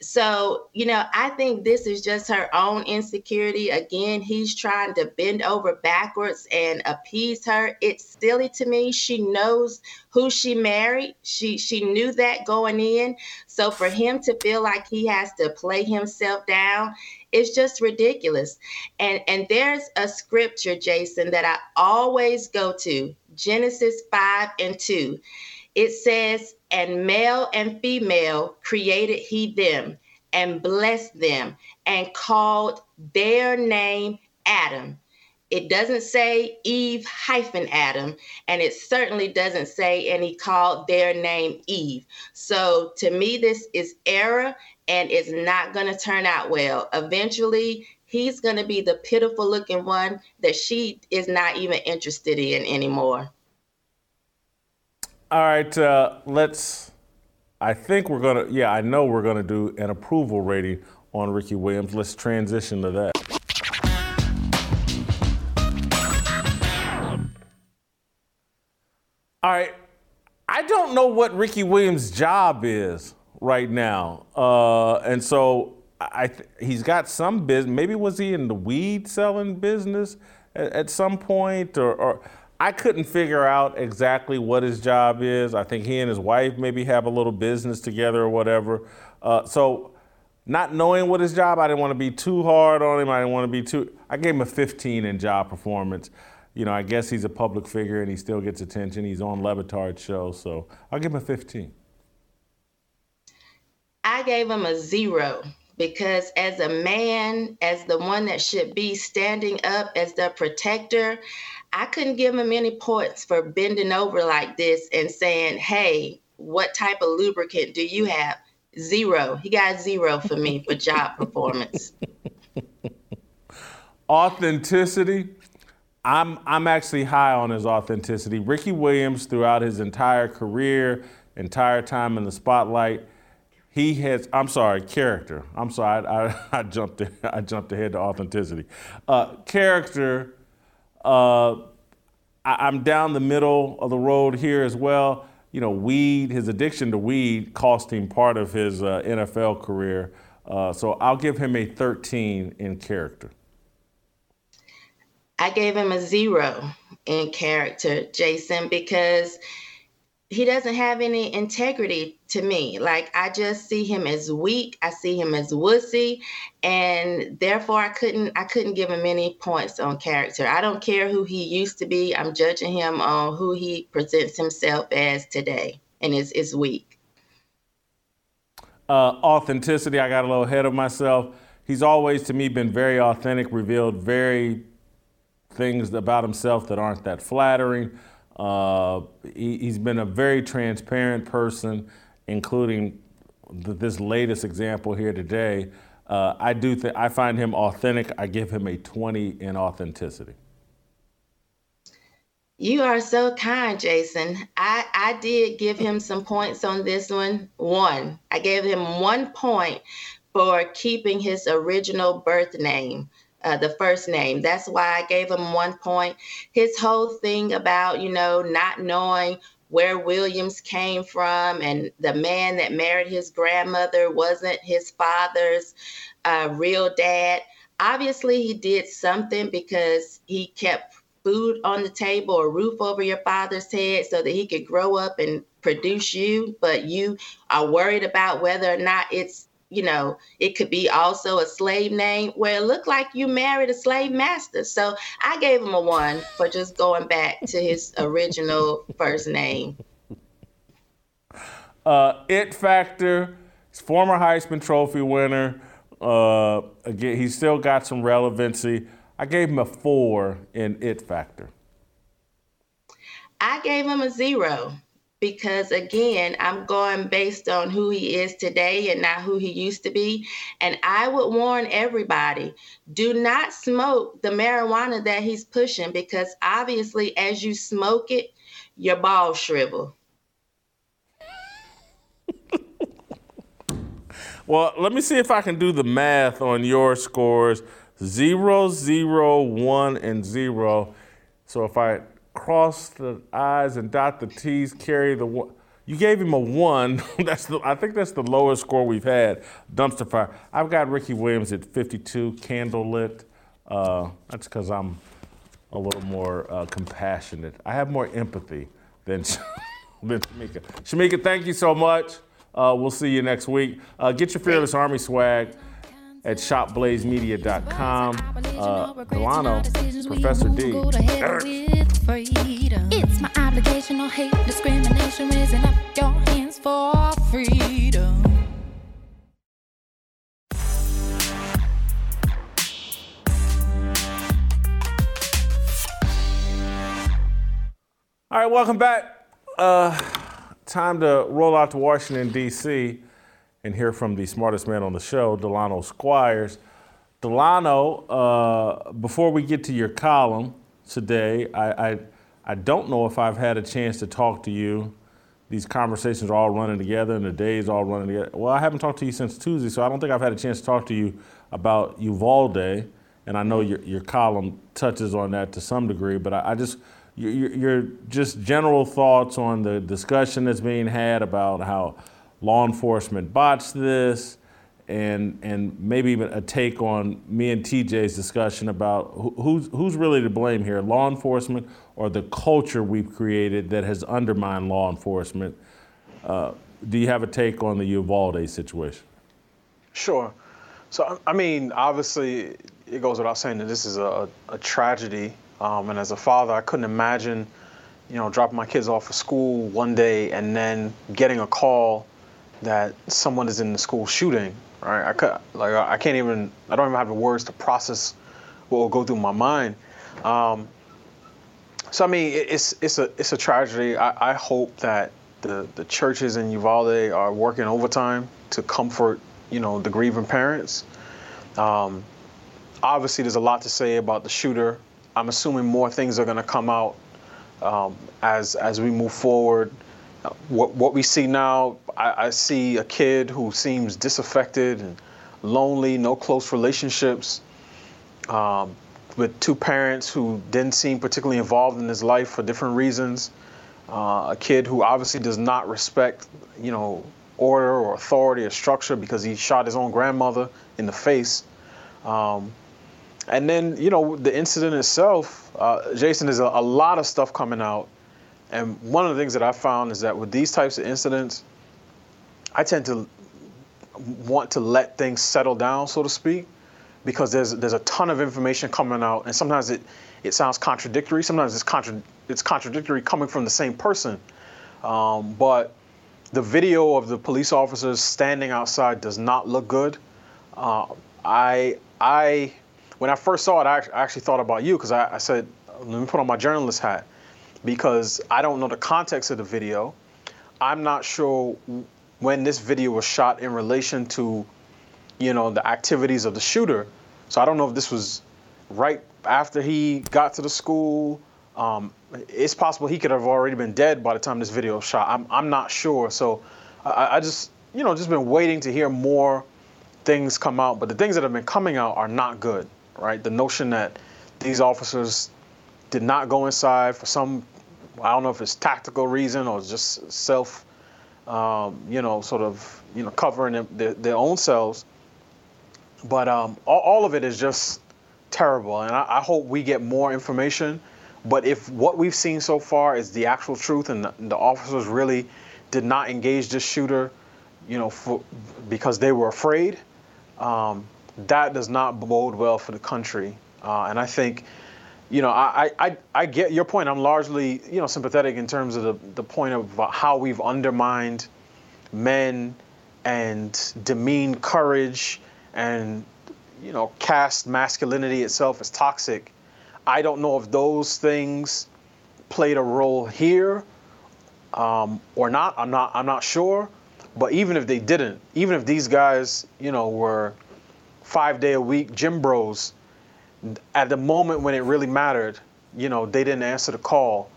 So, you know, I think this is just her own insecurity. Again, he's trying to bend over backwards and appease her. It's silly to me. She knows who she married. She she knew that going in. So for him to feel like he has to play himself down it's just ridiculous. And and there's a scripture, Jason, that I always go to, Genesis 5 and 2. It says, and male and female created he them and blessed them and called their name Adam. It doesn't say Eve hyphen Adam, and it certainly doesn't say, and he called their name Eve. So to me, this is error and it's not going to turn out well. Eventually, he's going to be the pitiful looking one that she is not even interested in anymore. All right, uh, let's. I think we're going to, yeah, I know we're going to do an approval rating on Ricky Williams. Let's transition to that. All right. I don't know what Ricky Williams' job is right now. Uh, and so I th- he's got some business. Maybe was he in the weed selling business at, at some point, or, or, I couldn't figure out exactly what his job is. I think he and his wife maybe have a little business together or whatever. Uh, so not knowing what his job, I didn't want to be too hard on him. I didn't want to be too. I gave him a 15 in job performance. You know, I guess he's a public figure and he still gets attention. He's on Le Batard's show, so I'll give him a 15. I gave him a zero because as a man, as the one that should be standing up as the protector, I couldn't give him any points for bending over like this and saying, hey, what type of lubricant do you have? Zero. He got zero for me for job [laughs] performance. Authenticity. I'm I'm actually high on his authenticity. Ricky Williams, throughout his entire career, entire time in the spotlight, he has i'm sorry character. I'm sorry i, I, [laughs] I jumped i jumped ahead to authenticity. Uh, character uh, I, am down the middle of the road here as well. You know weed his addiction to weed cost him part of his uh, nfl career. Uh, so i'll give him a 13 in character. I gave him a zero in character jason because he doesn't have any integrity to me. Like I just see him as weak. I see him as wussy, and therefore I couldn't I couldn't give him any points on character. I don't care who he used to be. I'm judging him on who he presents himself as today, and is is weak. Uh, authenticity. I got a little ahead of myself. He's always to me been very authentic, revealed very things about himself that aren't that flattering. Uh, he, has been a very transparent person, including this latest example here today. Uh, I do think I find him authentic. I give him a 20 in authenticity. You are so kind, Jason. I, I did give him some points on this one. One, I gave him one point for keeping his original birth name uh, the first name. That's why I gave him one point. His whole thing about, you know, not knowing where Williams came from and the man that married his grandmother wasn't his father's uh, real dad. Obviously, he did something because he kept food on the table or roof over your father's head so that he could grow up and produce you, but you are worried about whether or not it's you know, it could be also a slave name where it looked like you married a slave master. So I gave him a one for just going back to his original first name. Uh, it factor, former Heisman Trophy winner. Uh, again, he's still got some relevancy. I gave him a four in it factor. I gave him a zero because again, I'm going based on who he is today and not who he used to be. And I would warn everybody do not smoke the marijuana that he's pushing because obviously, as you smoke it, your balls shrivel. [laughs] well, let me see if I can do the math on your scores zero, zero, one, and zero. So if I cross the I's and dot the T's, carry the one. You gave him a one. [laughs] that's the, I think that's the lowest score we've had. Dumpster fire. I've got Ricky Williams at 52, candle lit. Uh, that's because I'm a little more uh, compassionate. I have more empathy than, [laughs] than Shemeka. Shemeka, thank you so much. Uh, we'll see you next week. Uh, get your Fearless Army swag at shopblazemedia.com. Uh, Delano, Professor D. It's my obligation, no hate, discrimination, raising up your hands for freedom. All right, welcome back. Uh, time to roll out to Washington, D.C and hear from the smartest man on the show, Delano Squires. Delano, uh, before we get to your column today, I, I, I don't know if I've had a chance to talk to you. These conversations are all running together and the days all running together. Well, I haven't talked to you since Tuesday, so I don't think I've had a chance to talk to you about Uvalde. And I know your, your column touches on that to some degree, but I, I just, your, your just general thoughts on the discussion that's being had about how law enforcement botched this, and and maybe even a take on me and TJ's discussion about who's who's really to blame here, law enforcement or the culture we've created that has undermined law enforcement. Uh, do you have a take on the Uvalde situation? Sure. So I mean, obviously, it goes without saying that this is a, a tragedy. Um, and as a father, I couldn't imagine, you know, dropping my kids off at school one day and then getting a call that someone is in the school shooting, right? I could, like I can't even I don't even have the words to process what will go through my mind. Um, so I mean, it's it's a it's a tragedy. I, I hope that the the churches in Uvalde are working overtime to comfort you know the grieving parents. Um, obviously, there's a lot to say about the shooter. I'm assuming more things are going to come out um, as as we move forward what, what we see now, I, I, see a kid who seems disaffected and lonely, no close relationships, um, with two parents who didn't seem particularly involved in his life for different reasons. Uh, a kid who obviously does not respect, you know, order or authority or structure because he shot his own grandmother in the face. Um, and then, you know, the incident itself, uh, Jason, there's a, a lot of stuff coming out and one of the things that I found is that with these types of incidents, I tend to want to let things settle down, so to speak, because there's there's a ton of information coming out, and sometimes it it sounds contradictory. Sometimes it's contra- it's contradictory coming from the same person. Um, but the video of the police officers standing outside does not look good. Uh, I I when I first saw it, I actually thought about you because I, I said, let me put on my journalist hat because I don't know the context of the video. I'm not sure when this video was shot in relation to, you know, the activities of the shooter. So I don't know if this was right after he got to the school. Um, it's possible he could have already been dead by the time this video was shot. I'm, I'm not sure. So I, I just, you know, just been waiting to hear more things come out. But the things that have been coming out are not good, right? The notion that these officers did not go inside for some, I don't know if it's tactical reason or just self, um, you know, sort of, you know, covering their, their own selves. But um, all, all, of it is just terrible. And I, I, hope we get more information. But if what we've seen so far is the actual truth and the, the officers really did not engage this shooter, you know, for, because they were afraid, um, that does not bode well for the country. Uh, and I think, you know, I, I, I get your point. I'm largely, you know, sympathetic in terms of the, the point of how we've undermined men and demeaned courage and, you know, cast masculinity itself as toxic. I don't know if those things played a role here um, or not. I'm not. I'm not sure. But even if they didn't, even if these guys, you know, were five day a week gym bros, at the moment when it really mattered, you know, they didn't answer the call.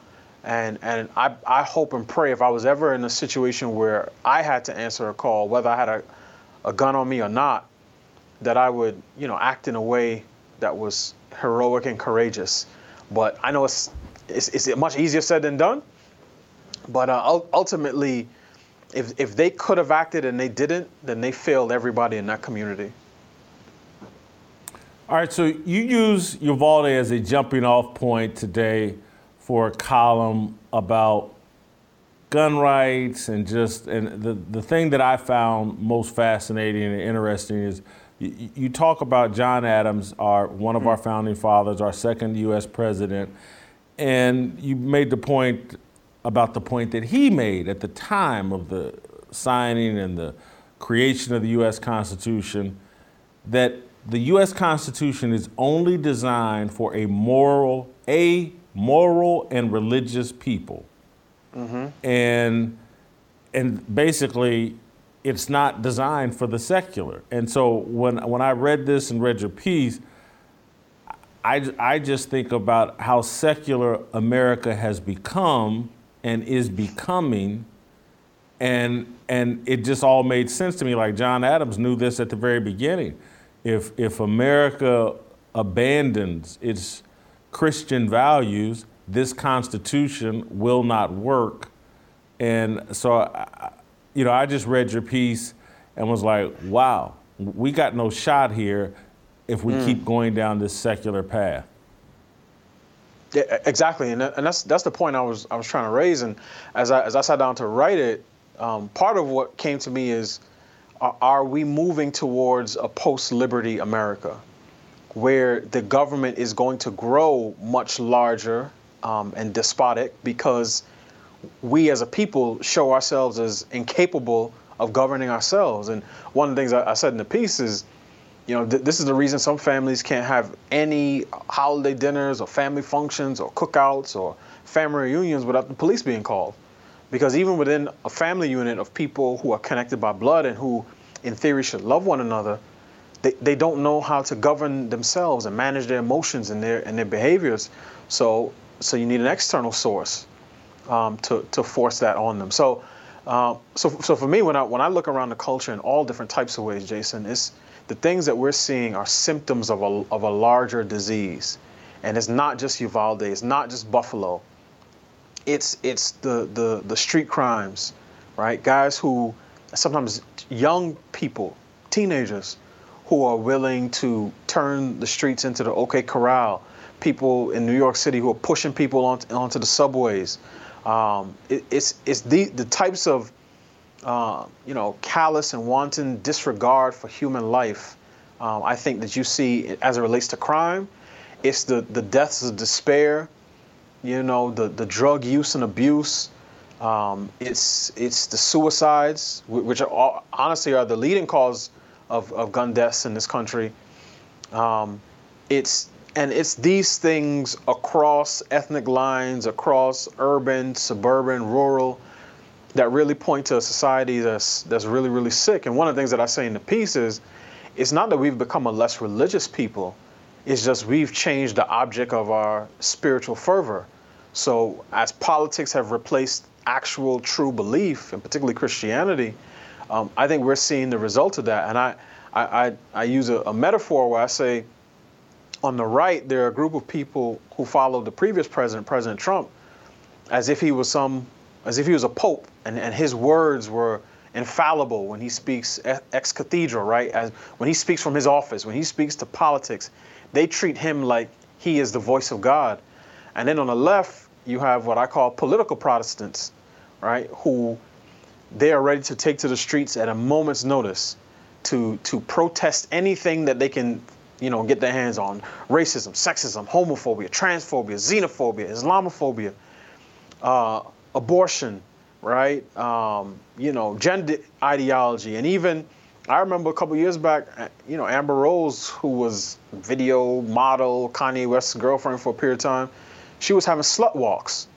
And and I, I hope and pray if I was ever in a situation where I had to answer a call, whether I had a, a gun on me or not, that I would, you know, act in a way that was heroic and courageous. But I know it's it's, it's much easier said than done. But uh, ultimately, if, if they could have acted and they didn't, then they failed everybody in that community. All right, so you use Uvalde as a jumping off point today for a column about gun rights and just and the, the thing that I found most fascinating and interesting is you, you talk about John Adams, our one of our mm-hmm. founding fathers, our second U.S. president, and you made the point about the point that he made at the time of the signing and the creation of the U.S. Constitution that the U.S. Constitution is only designed for a moral, a moral and religious people, mm-hmm. and and basically, it's not designed for the secular. And so when when I read this and read your piece, I I just think about how secular America has become and is becoming and and it just all made sense to me like John Adams knew this at the very beginning if if America abandons its Christian values this constitution will not work and so you know I just read your piece and was like wow we got no shot here if we mm. keep going down this secular path yeah, exactly, and, and that's that's the point I was I was trying to raise. And as I as I sat down to write it, um, part of what came to me is, are, we moving towards a post-liberty America, where the government is going to grow much larger um, and despotic because we as a people show ourselves as incapable of governing ourselves. And one of the things I, I said in the piece is you know, th- this is the reason some families can't have any holiday dinners or family functions or cookouts or family reunions without the police being called. Because even within a family unit of people who are connected by blood and who, in theory, should love one another, they, they don't know how to govern themselves and manage their emotions and their and their behaviors. So so you need an external source um, to to force that on them. So. Uh, so, so for me, when I when I look around the culture in all different types of ways, Jason, it's the things that we're seeing are symptoms of a, of a larger disease. And it's not just Uvalde, it's not just Buffalo. It's, it's the, the, the street crimes, right? Guys who, sometimes young people, teenagers, who are willing to turn the streets into the OK Corral. People in New York City who are pushing people on, onto the subways. Um, it, it's it's the, the types of uh, you know, callous and wanton disregard for human life. Um, I think that you see as it relates to crime, it's the, the deaths of despair, you know, the, the drug use and abuse. Um, it's it's the suicides, which are all, honestly are the leading cause of, of gun deaths in this country. Um, it's and it's these things across ethnic lines, across urban, suburban, rural, that really point to a society that's that's really really sick. And one of the things that I say in the piece is, it's not that we've become a less religious people, it's just we've changed the object of our spiritual fervor. So as politics have replaced actual true belief, and particularly Christianity, um, I think we're seeing the result of that. And I I, I, I use a, a metaphor where I say, on the right, there are a group of people who followed the previous president, President Trump, as if he was some, as if he was a pope, and, and his words were infallible when he speaks ex cathedra, right? As when he speaks from his office, when he speaks to politics, they treat him like he is the voice of God. And then on the left, you have what I call political Protestants, right? Who they are ready to take to the streets at a moment's notice to to protest anything that they can you know, get their hands on racism, sexism, homophobia, transphobia, xenophobia, Islamophobia, uh, abortion, right? Um, you know, gender ideology, and even I remember a couple years back, uh, you know, Amber Rose, who was video model, Kanye West's girlfriend for a period of time, she was having slut walks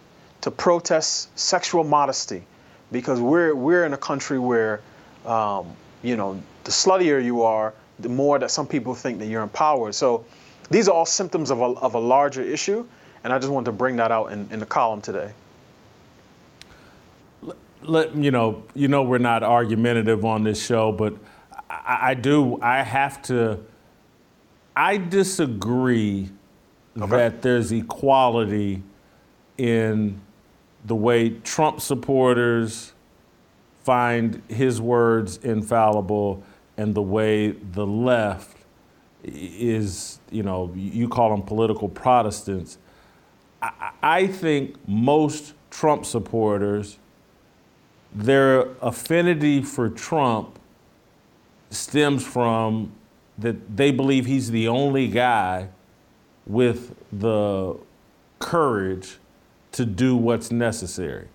to protest sexual modesty, because we're we're in a country where, um, you know, the sluttier you are, the more that some people think that you're empowered. So these are all symptoms of a, of a larger issue, and I just wanted to bring that out in, in the column today. Let, you know, you know, we're not argumentative on this show, but I, I do. I have to. I disagree okay. that there's equality in the way Trump supporters find his words infallible and the way the left is, you know, you call them political Protestants. I, I think most Trump supporters, their affinity for Trump stems from that they believe he's the only guy with the courage to do what's necessary.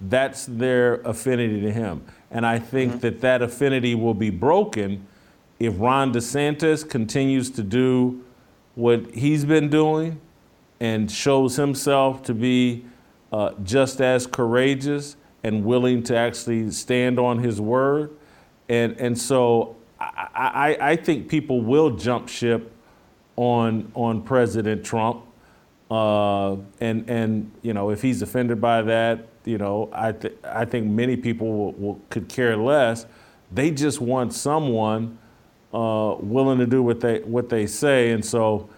That's their affinity to him. And I think mm-hmm. that that affinity will be broken if Ron DeSantis continues to do what he's been doing and shows himself to be uh, just as courageous and willing to actually stand on his word. And, and so I, I, I think people will jump ship on, on President Trump. Uh, and, and, you know, if he's offended by that, you know, I, th- I think many people will, will, could care less. They just want someone uh, willing to do what they what they say. And so,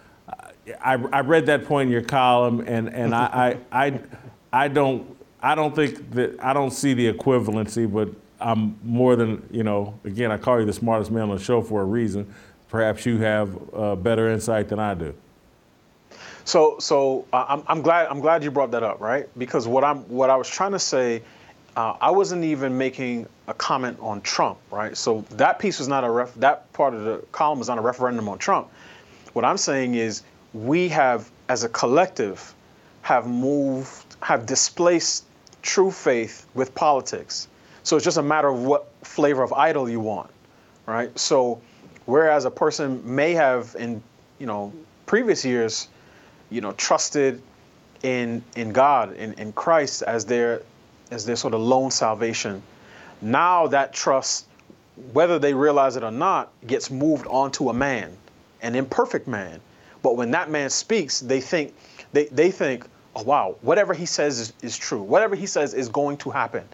I, I read that point in your column, and, and I, I, I, I don't I don't think that I don't see the equivalency, but I'm more than you know. Again, I call you the smartest man on the show for a reason. Perhaps you have uh, better insight than I do. So, so uh, I'm, I'm glad I'm glad you brought that up, right? Because what I'm what I was trying to say, uh, I wasn't even making a comment on Trump, right? So that piece was not a ref. That part of the column was not a referendum on Trump. What I'm saying is we have, as a collective, have moved, have displaced true faith with politics. So it's just a matter of what flavor of idol you want, right? So whereas a person may have in you know previous years you know, trusted in in God, in, in Christ as their as their sort of lone salvation. Now that trust, whether they realize it or not, gets moved onto a man, an imperfect man. But when that man speaks, they think they, they think, oh wow, whatever he says is, is true. Whatever he says is going to happen.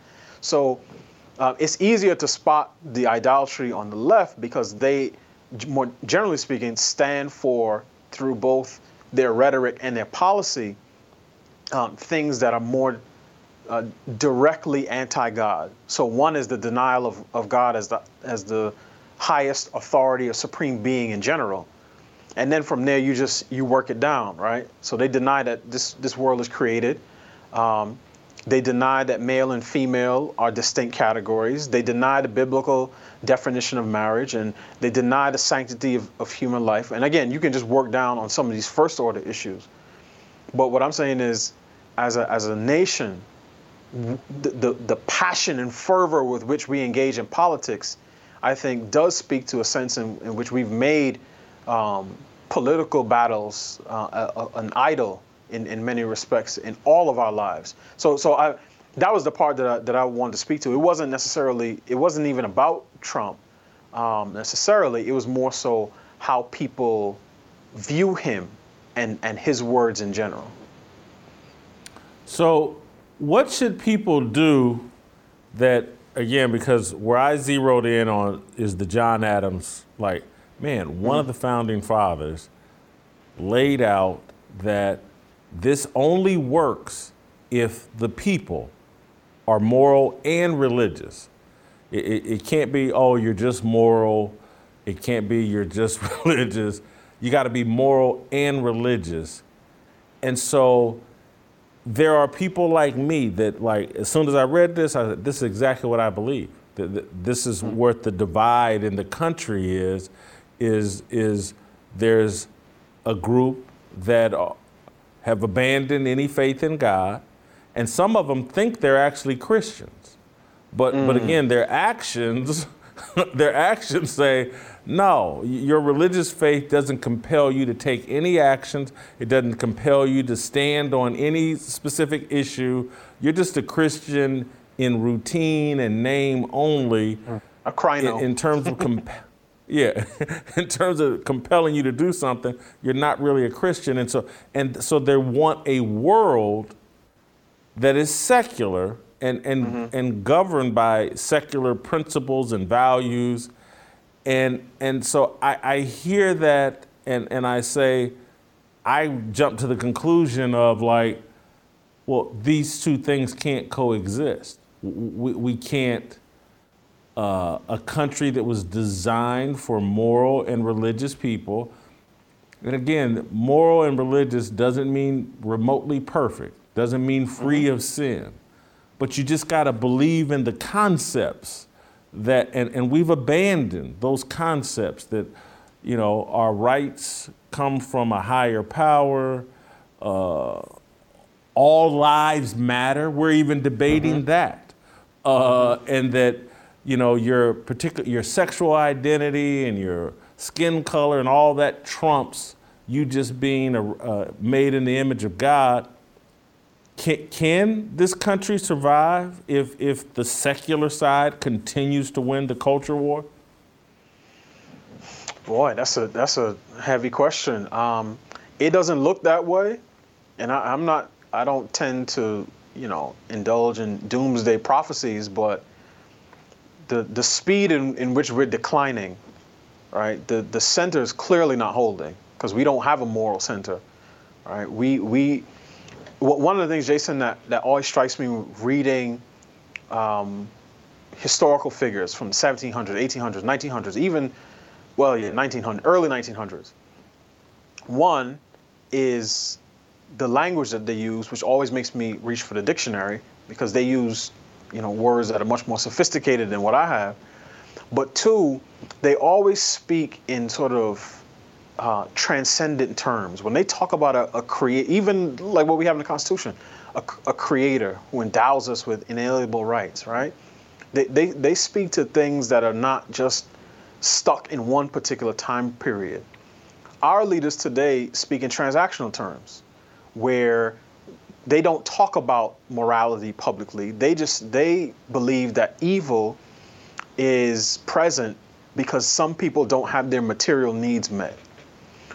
So uh, it's easier to spot the idolatry on the left because they, more generally speaking, stand for through both their rhetoric and their policy um, things that are more uh, directly anti-God. So one is the denial of, of God as the as the highest authority or supreme being in general. And then from there you just you work it down, right? So they deny that this this world is created. Um, they deny that male and female are distinct categories. They deny the biblical definition of marriage and they deny the sanctity of, of human life. And again, you can just work down on some of these first order issues. But what I'm saying is, as a, as a nation, the, the, the passion and fervor with which we engage in politics, I think, does speak to a sense in, in which we've made um, political battles uh, a, a, an idol in, in many respects in all of our lives. So so I that was the part that I, that I wanted to speak to. It wasn't necessarily it wasn't even about Trump um, necessarily. It was more so how people view him and and his words in general. So, what should people do that again? Because where I zeroed in on is the John Adams. Like, man, one of mm. the founding fathers laid out that this only works if the people are moral and religious. It, it, it can't be, oh, you're just moral. It can't be, you're just [laughs] religious. You got to be moral and religious. And so there are people like me that, like, as soon as I read this, I said, this is exactly what I believe. This is hmm. what the divide in the country is, is, is there's a group that have abandoned any faith in God, and some of them think they're actually Christians. But, mm. but again, their actions, [laughs] their actions say, no, your religious faith doesn't compel you to take any actions. It doesn't compel you to stand on any specific issue. You're just a Christian in routine and name only. A crino. In, in terms of comp- [laughs] yeah, [laughs] in terms of compelling you to do something, you're not really a Christian, and so and so they want a world that is secular and and mm-hmm. and governed by secular principles and values, and and so I, I hear that and and I say, I jump to the conclusion of like, well, these two things can't coexist. We we can't uh, a country that was designed for moral and religious people. And again, moral and religious doesn't mean remotely perfect, doesn't mean free mm-hmm. of sin. But you just got to believe in the concepts that, and, and we've abandoned those concepts that, you know, our rights come from a higher power, uh, all lives matter. We're even debating mm-hmm. that. Uh, and that you know, your particular your sexual identity and your skin color and all that trumps you just being a, uh, made in the image of God. Can, can this country survive if, if the secular side continues to win the culture war? Boy, that's a that's a heavy question. Um, it doesn't look that way, and I, I'm not. I don't tend to, you know, indulge in doomsday prophecies, but the, the speed in, in which we're declining, right? The, the center is clearly not holding because we don't have a moral center, right? We, we, one of the things, Jason, that, that always strikes me reading um, historical figures from 1700s, 1800s, 1900s, even, well, yeah, 1900, early 1900s. One is the language that they use, which always makes me reach for the dictionary because they use you know, words that are much more sophisticated than what I have. But two, they always speak in sort of uh, transcendent terms. When they talk about a, a create, even like what we have in the Constitution, a, a, creator who endows us with inalienable rights, right? They, they, they speak to things that are not just stuck in one particular time period. Our leaders today speak in transactional terms, where they don't talk about morality publicly. They just they believe that evil is present because some people don't have their material needs met.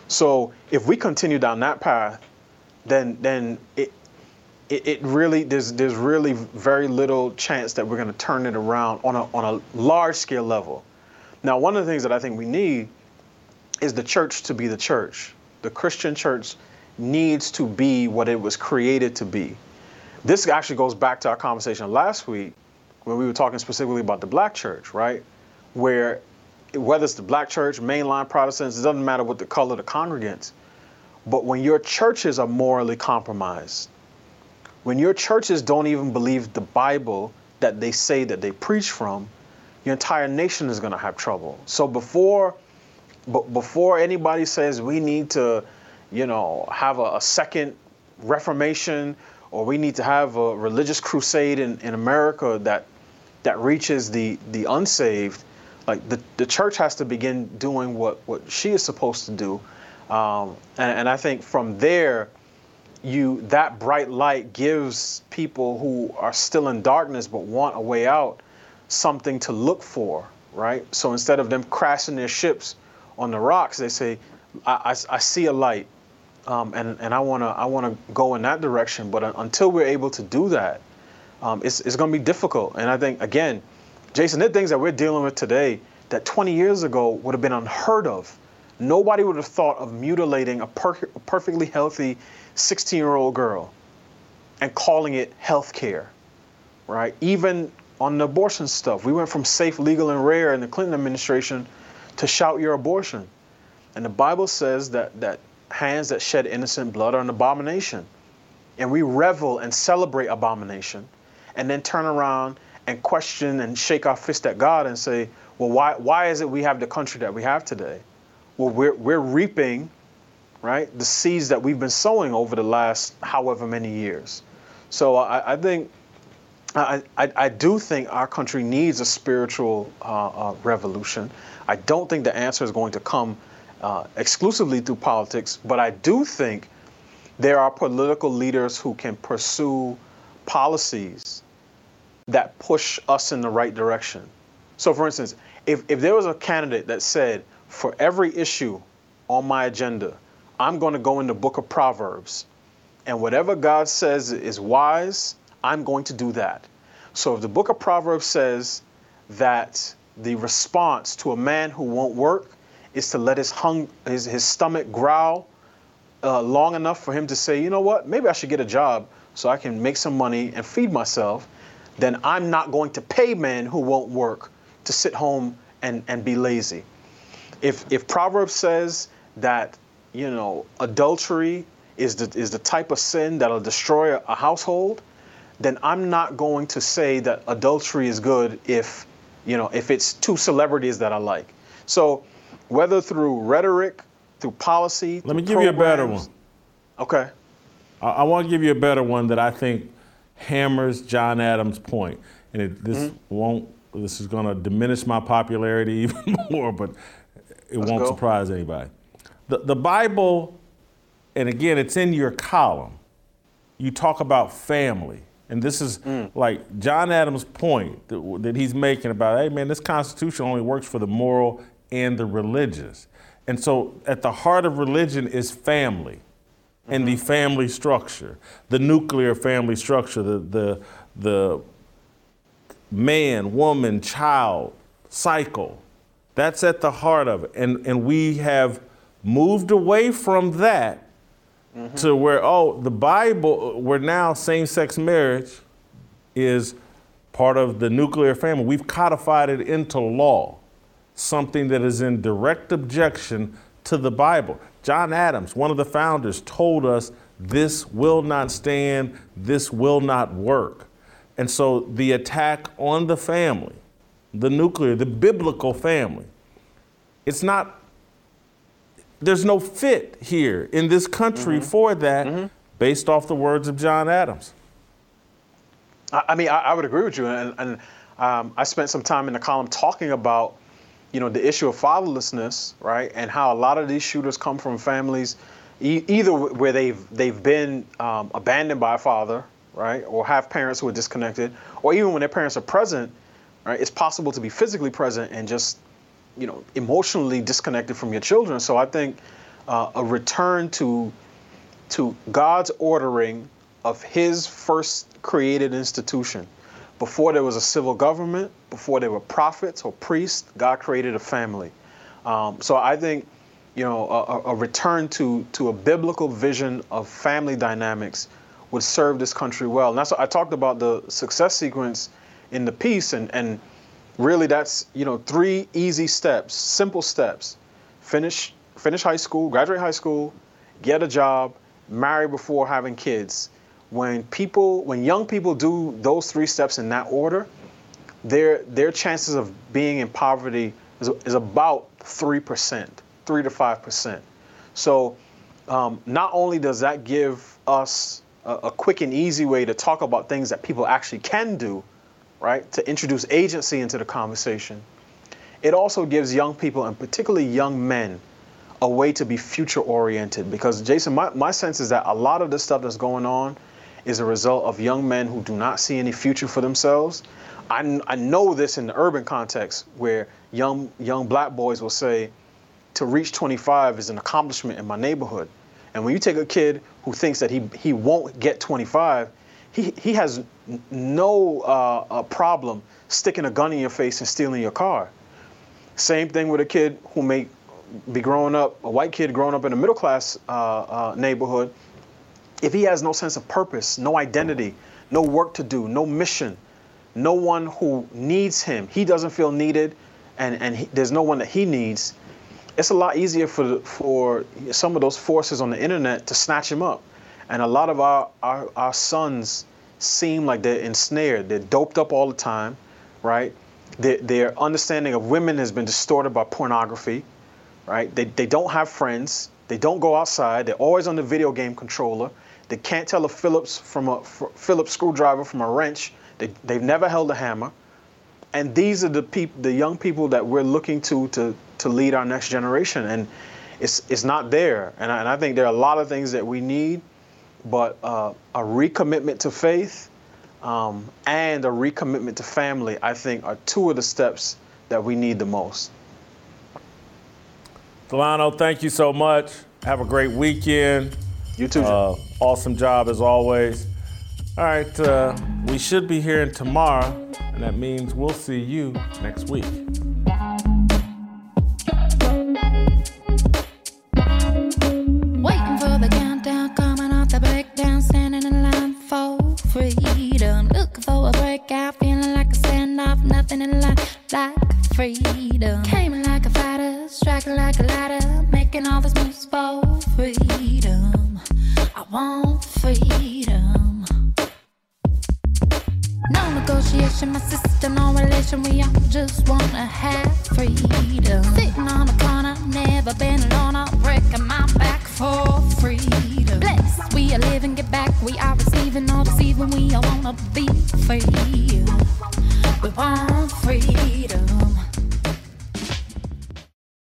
So if we continue down that path, then then it it, it really there's there's really very little chance that we're going to turn it around on a on a large scale level. Now, one of the things that I think we need is the church to be the church. The Christian church needs to be what it was created to be. This actually goes back to our conversation last week when we were talking specifically about the black church, right? Where whether it's the black church, mainline Protestants, it doesn't matter what the color of the congregants. But when your churches are morally compromised, when your churches don't even believe the Bible that they say that they preach from, your entire nation is going to have trouble. So before, before anybody says we need to you know, have a, a second Reformation or we need to have a religious crusade in, in America that that reaches the the unsaved, like the, the church has to begin doing what, what she is supposed to do. Um, and, and I think from there, you that bright light gives people who are still in darkness but want a way out something to look for, right? So instead of them crashing their ships on the rocks, they say, I, I, I see a light. Um, and, and I want to I wanna go in that direction. But until we're able to do that, um, it's, it's to be difficult. And I think, again, Jason, the things that we're dealing with today that 20 years ago would have been unheard of. Nobody would have thought of mutilating a, per- a perfectly healthy 16 year old girl and calling it health care, right? Even on the abortion stuff, we went from safe, legal, and rare in the Clinton administration to shout your abortion. And the Bible says that, that hands that shed innocent blood are an abomination. And we revel and celebrate abomination and then turn around and question and shake our fist at God and say, well, why, why is it we have the country that we have today? Well, we're, we're reaping, right, the seeds that we've been sowing over the last however many years. So I, I think, I, I, I, do think our country needs a spiritual uh, uh, revolution. I don't think the answer is going to come uh, exclusively through politics, but I do think there are political leaders who can pursue policies that push us in the right direction. So, for instance, if, if there was a candidate that said, for every issue on my agenda, I'm going to go in the book of Proverbs, and whatever God says is wise, I'm going to do that. So, if the book of Proverbs says that the response to a man who won't work is to let his, hung, his, his stomach growl uh, long enough for him to say, you know what, maybe I should get a job so I can make some money and feed myself, then I'm not going to pay men who won't work to sit home and, and be lazy. If, if Proverbs says that, you know, adultery is the, is the type of sin that'll destroy a household, then I'm not going to say that adultery is good if, you know, if it's two celebrities that I like. So whether through rhetoric, through policy, let me give you a better one. Okay. I, I want to give you a better one that I think hammers John Adams' point, and it, this mm-hmm. won't. This is going to diminish my popularity [laughs] even more, but it Let's won't go. surprise anybody. The, the Bible, and again, it's in your column. You talk about family. And this is mm. like John Adams' point that, that, he's making about, hey man, this Constitution only works for the moral and the religious. And so at the heart of religion is family and the family structure, the nuclear family structure, the, the, the man, woman, child cycle. That's at the heart of it. And, and we have moved away from that mm-hmm. to where, oh, the Bible, where now same sex marriage is part of the nuclear family. We've codified it into law, something that is in direct objection to the Bible. John Adams, one of the founders, told us this will not stand, this will not work. And so the attack on the family, the nuclear, the biblical family, it's not, there's no fit here in this country mm-hmm. for that mm-hmm. based off the words of John Adams. I, mean, I, I, would agree with you. And, and um, I spent some time in the column talking about you know, the issue of fatherlessness, right, and how a lot of these shooters come from families e- either where they've they've been um, abandoned by a father, right, or have parents who are disconnected, or even when their parents are present, right, it's possible to be physically present and just, you know, emotionally disconnected from your children. So I think uh, a return to to God's ordering of His first created institution before there was a civil government, before there were prophets or priests, God created a family. Um, so I think, you know, a, a, return to to a biblical vision of family dynamics would serve this country well. And that's what I talked about the success sequence in the piece, and and really that's you know three easy steps, simple steps: finish finish high school, graduate high school, get a job, marry before having kids when people when young people do those three steps in that order their their chances of being in poverty is, is about 3% 3 to 5% so um, not only does that give us a, a quick and easy way to talk about things that people actually can do right to introduce agency into the conversation it also gives young people and particularly young men a way to be future oriented. Because, Jason, my, my sense is that a lot of the stuff that's going on is a result of young men who do not see any future for themselves. I, I know this in the urban context where young young black boys will say to reach 25 is an accomplishment in my neighborhood. And when you take a kid who thinks that he, he won't get 25, he, he has no uh, problem sticking a gun in your face and stealing your car. Same thing with a kid who may be growing up, a white kid growing up in a middle class uh, uh, neighborhood. If he has no sense of purpose, no identity, no work to do, no mission, no one who needs him, he doesn't feel needed, and, and he, there's no one that he needs, it's a lot easier for, for some of those forces on the internet to snatch him up. And a lot of our, our, our sons seem like they're ensnared. They're doped up all the time, right? Their, their understanding of women has been distorted by pornography, right? They, they don't have friends. They don't go outside. They're always on the video game controller. They can't tell a Phillips from a Phillips screwdriver from a wrench. They, they've never held a hammer. And these are the people, the young people that we're looking to to to lead our next generation. And it's it's not there. And I, and I think there are a lot of things that we need but uh, a recommitment to faith um, and a recommitment to family, I think, are two of the steps that we need the most. Delano, thank you so much. Have a great weekend. You too. Uh, awesome job as always. All right, uh, we should be hearing tomorrow, and that means we'll see you next week. Waiting for the countdown, coming off the breakdown, standing in line for freedom. Looking for a breakout, feeling like a standoff, nothing in life like freedom. Came like a fighter, striking like a ladder, making all these moves for freedom want freedom. No negotiation, my system, no relation. We all just wanna have freedom. Sitting on the corner, never been alone. I'm breaking my back for freedom. Blessed, we are living, get back. We are receiving, no deceiving. We all wanna be free. We want freedom.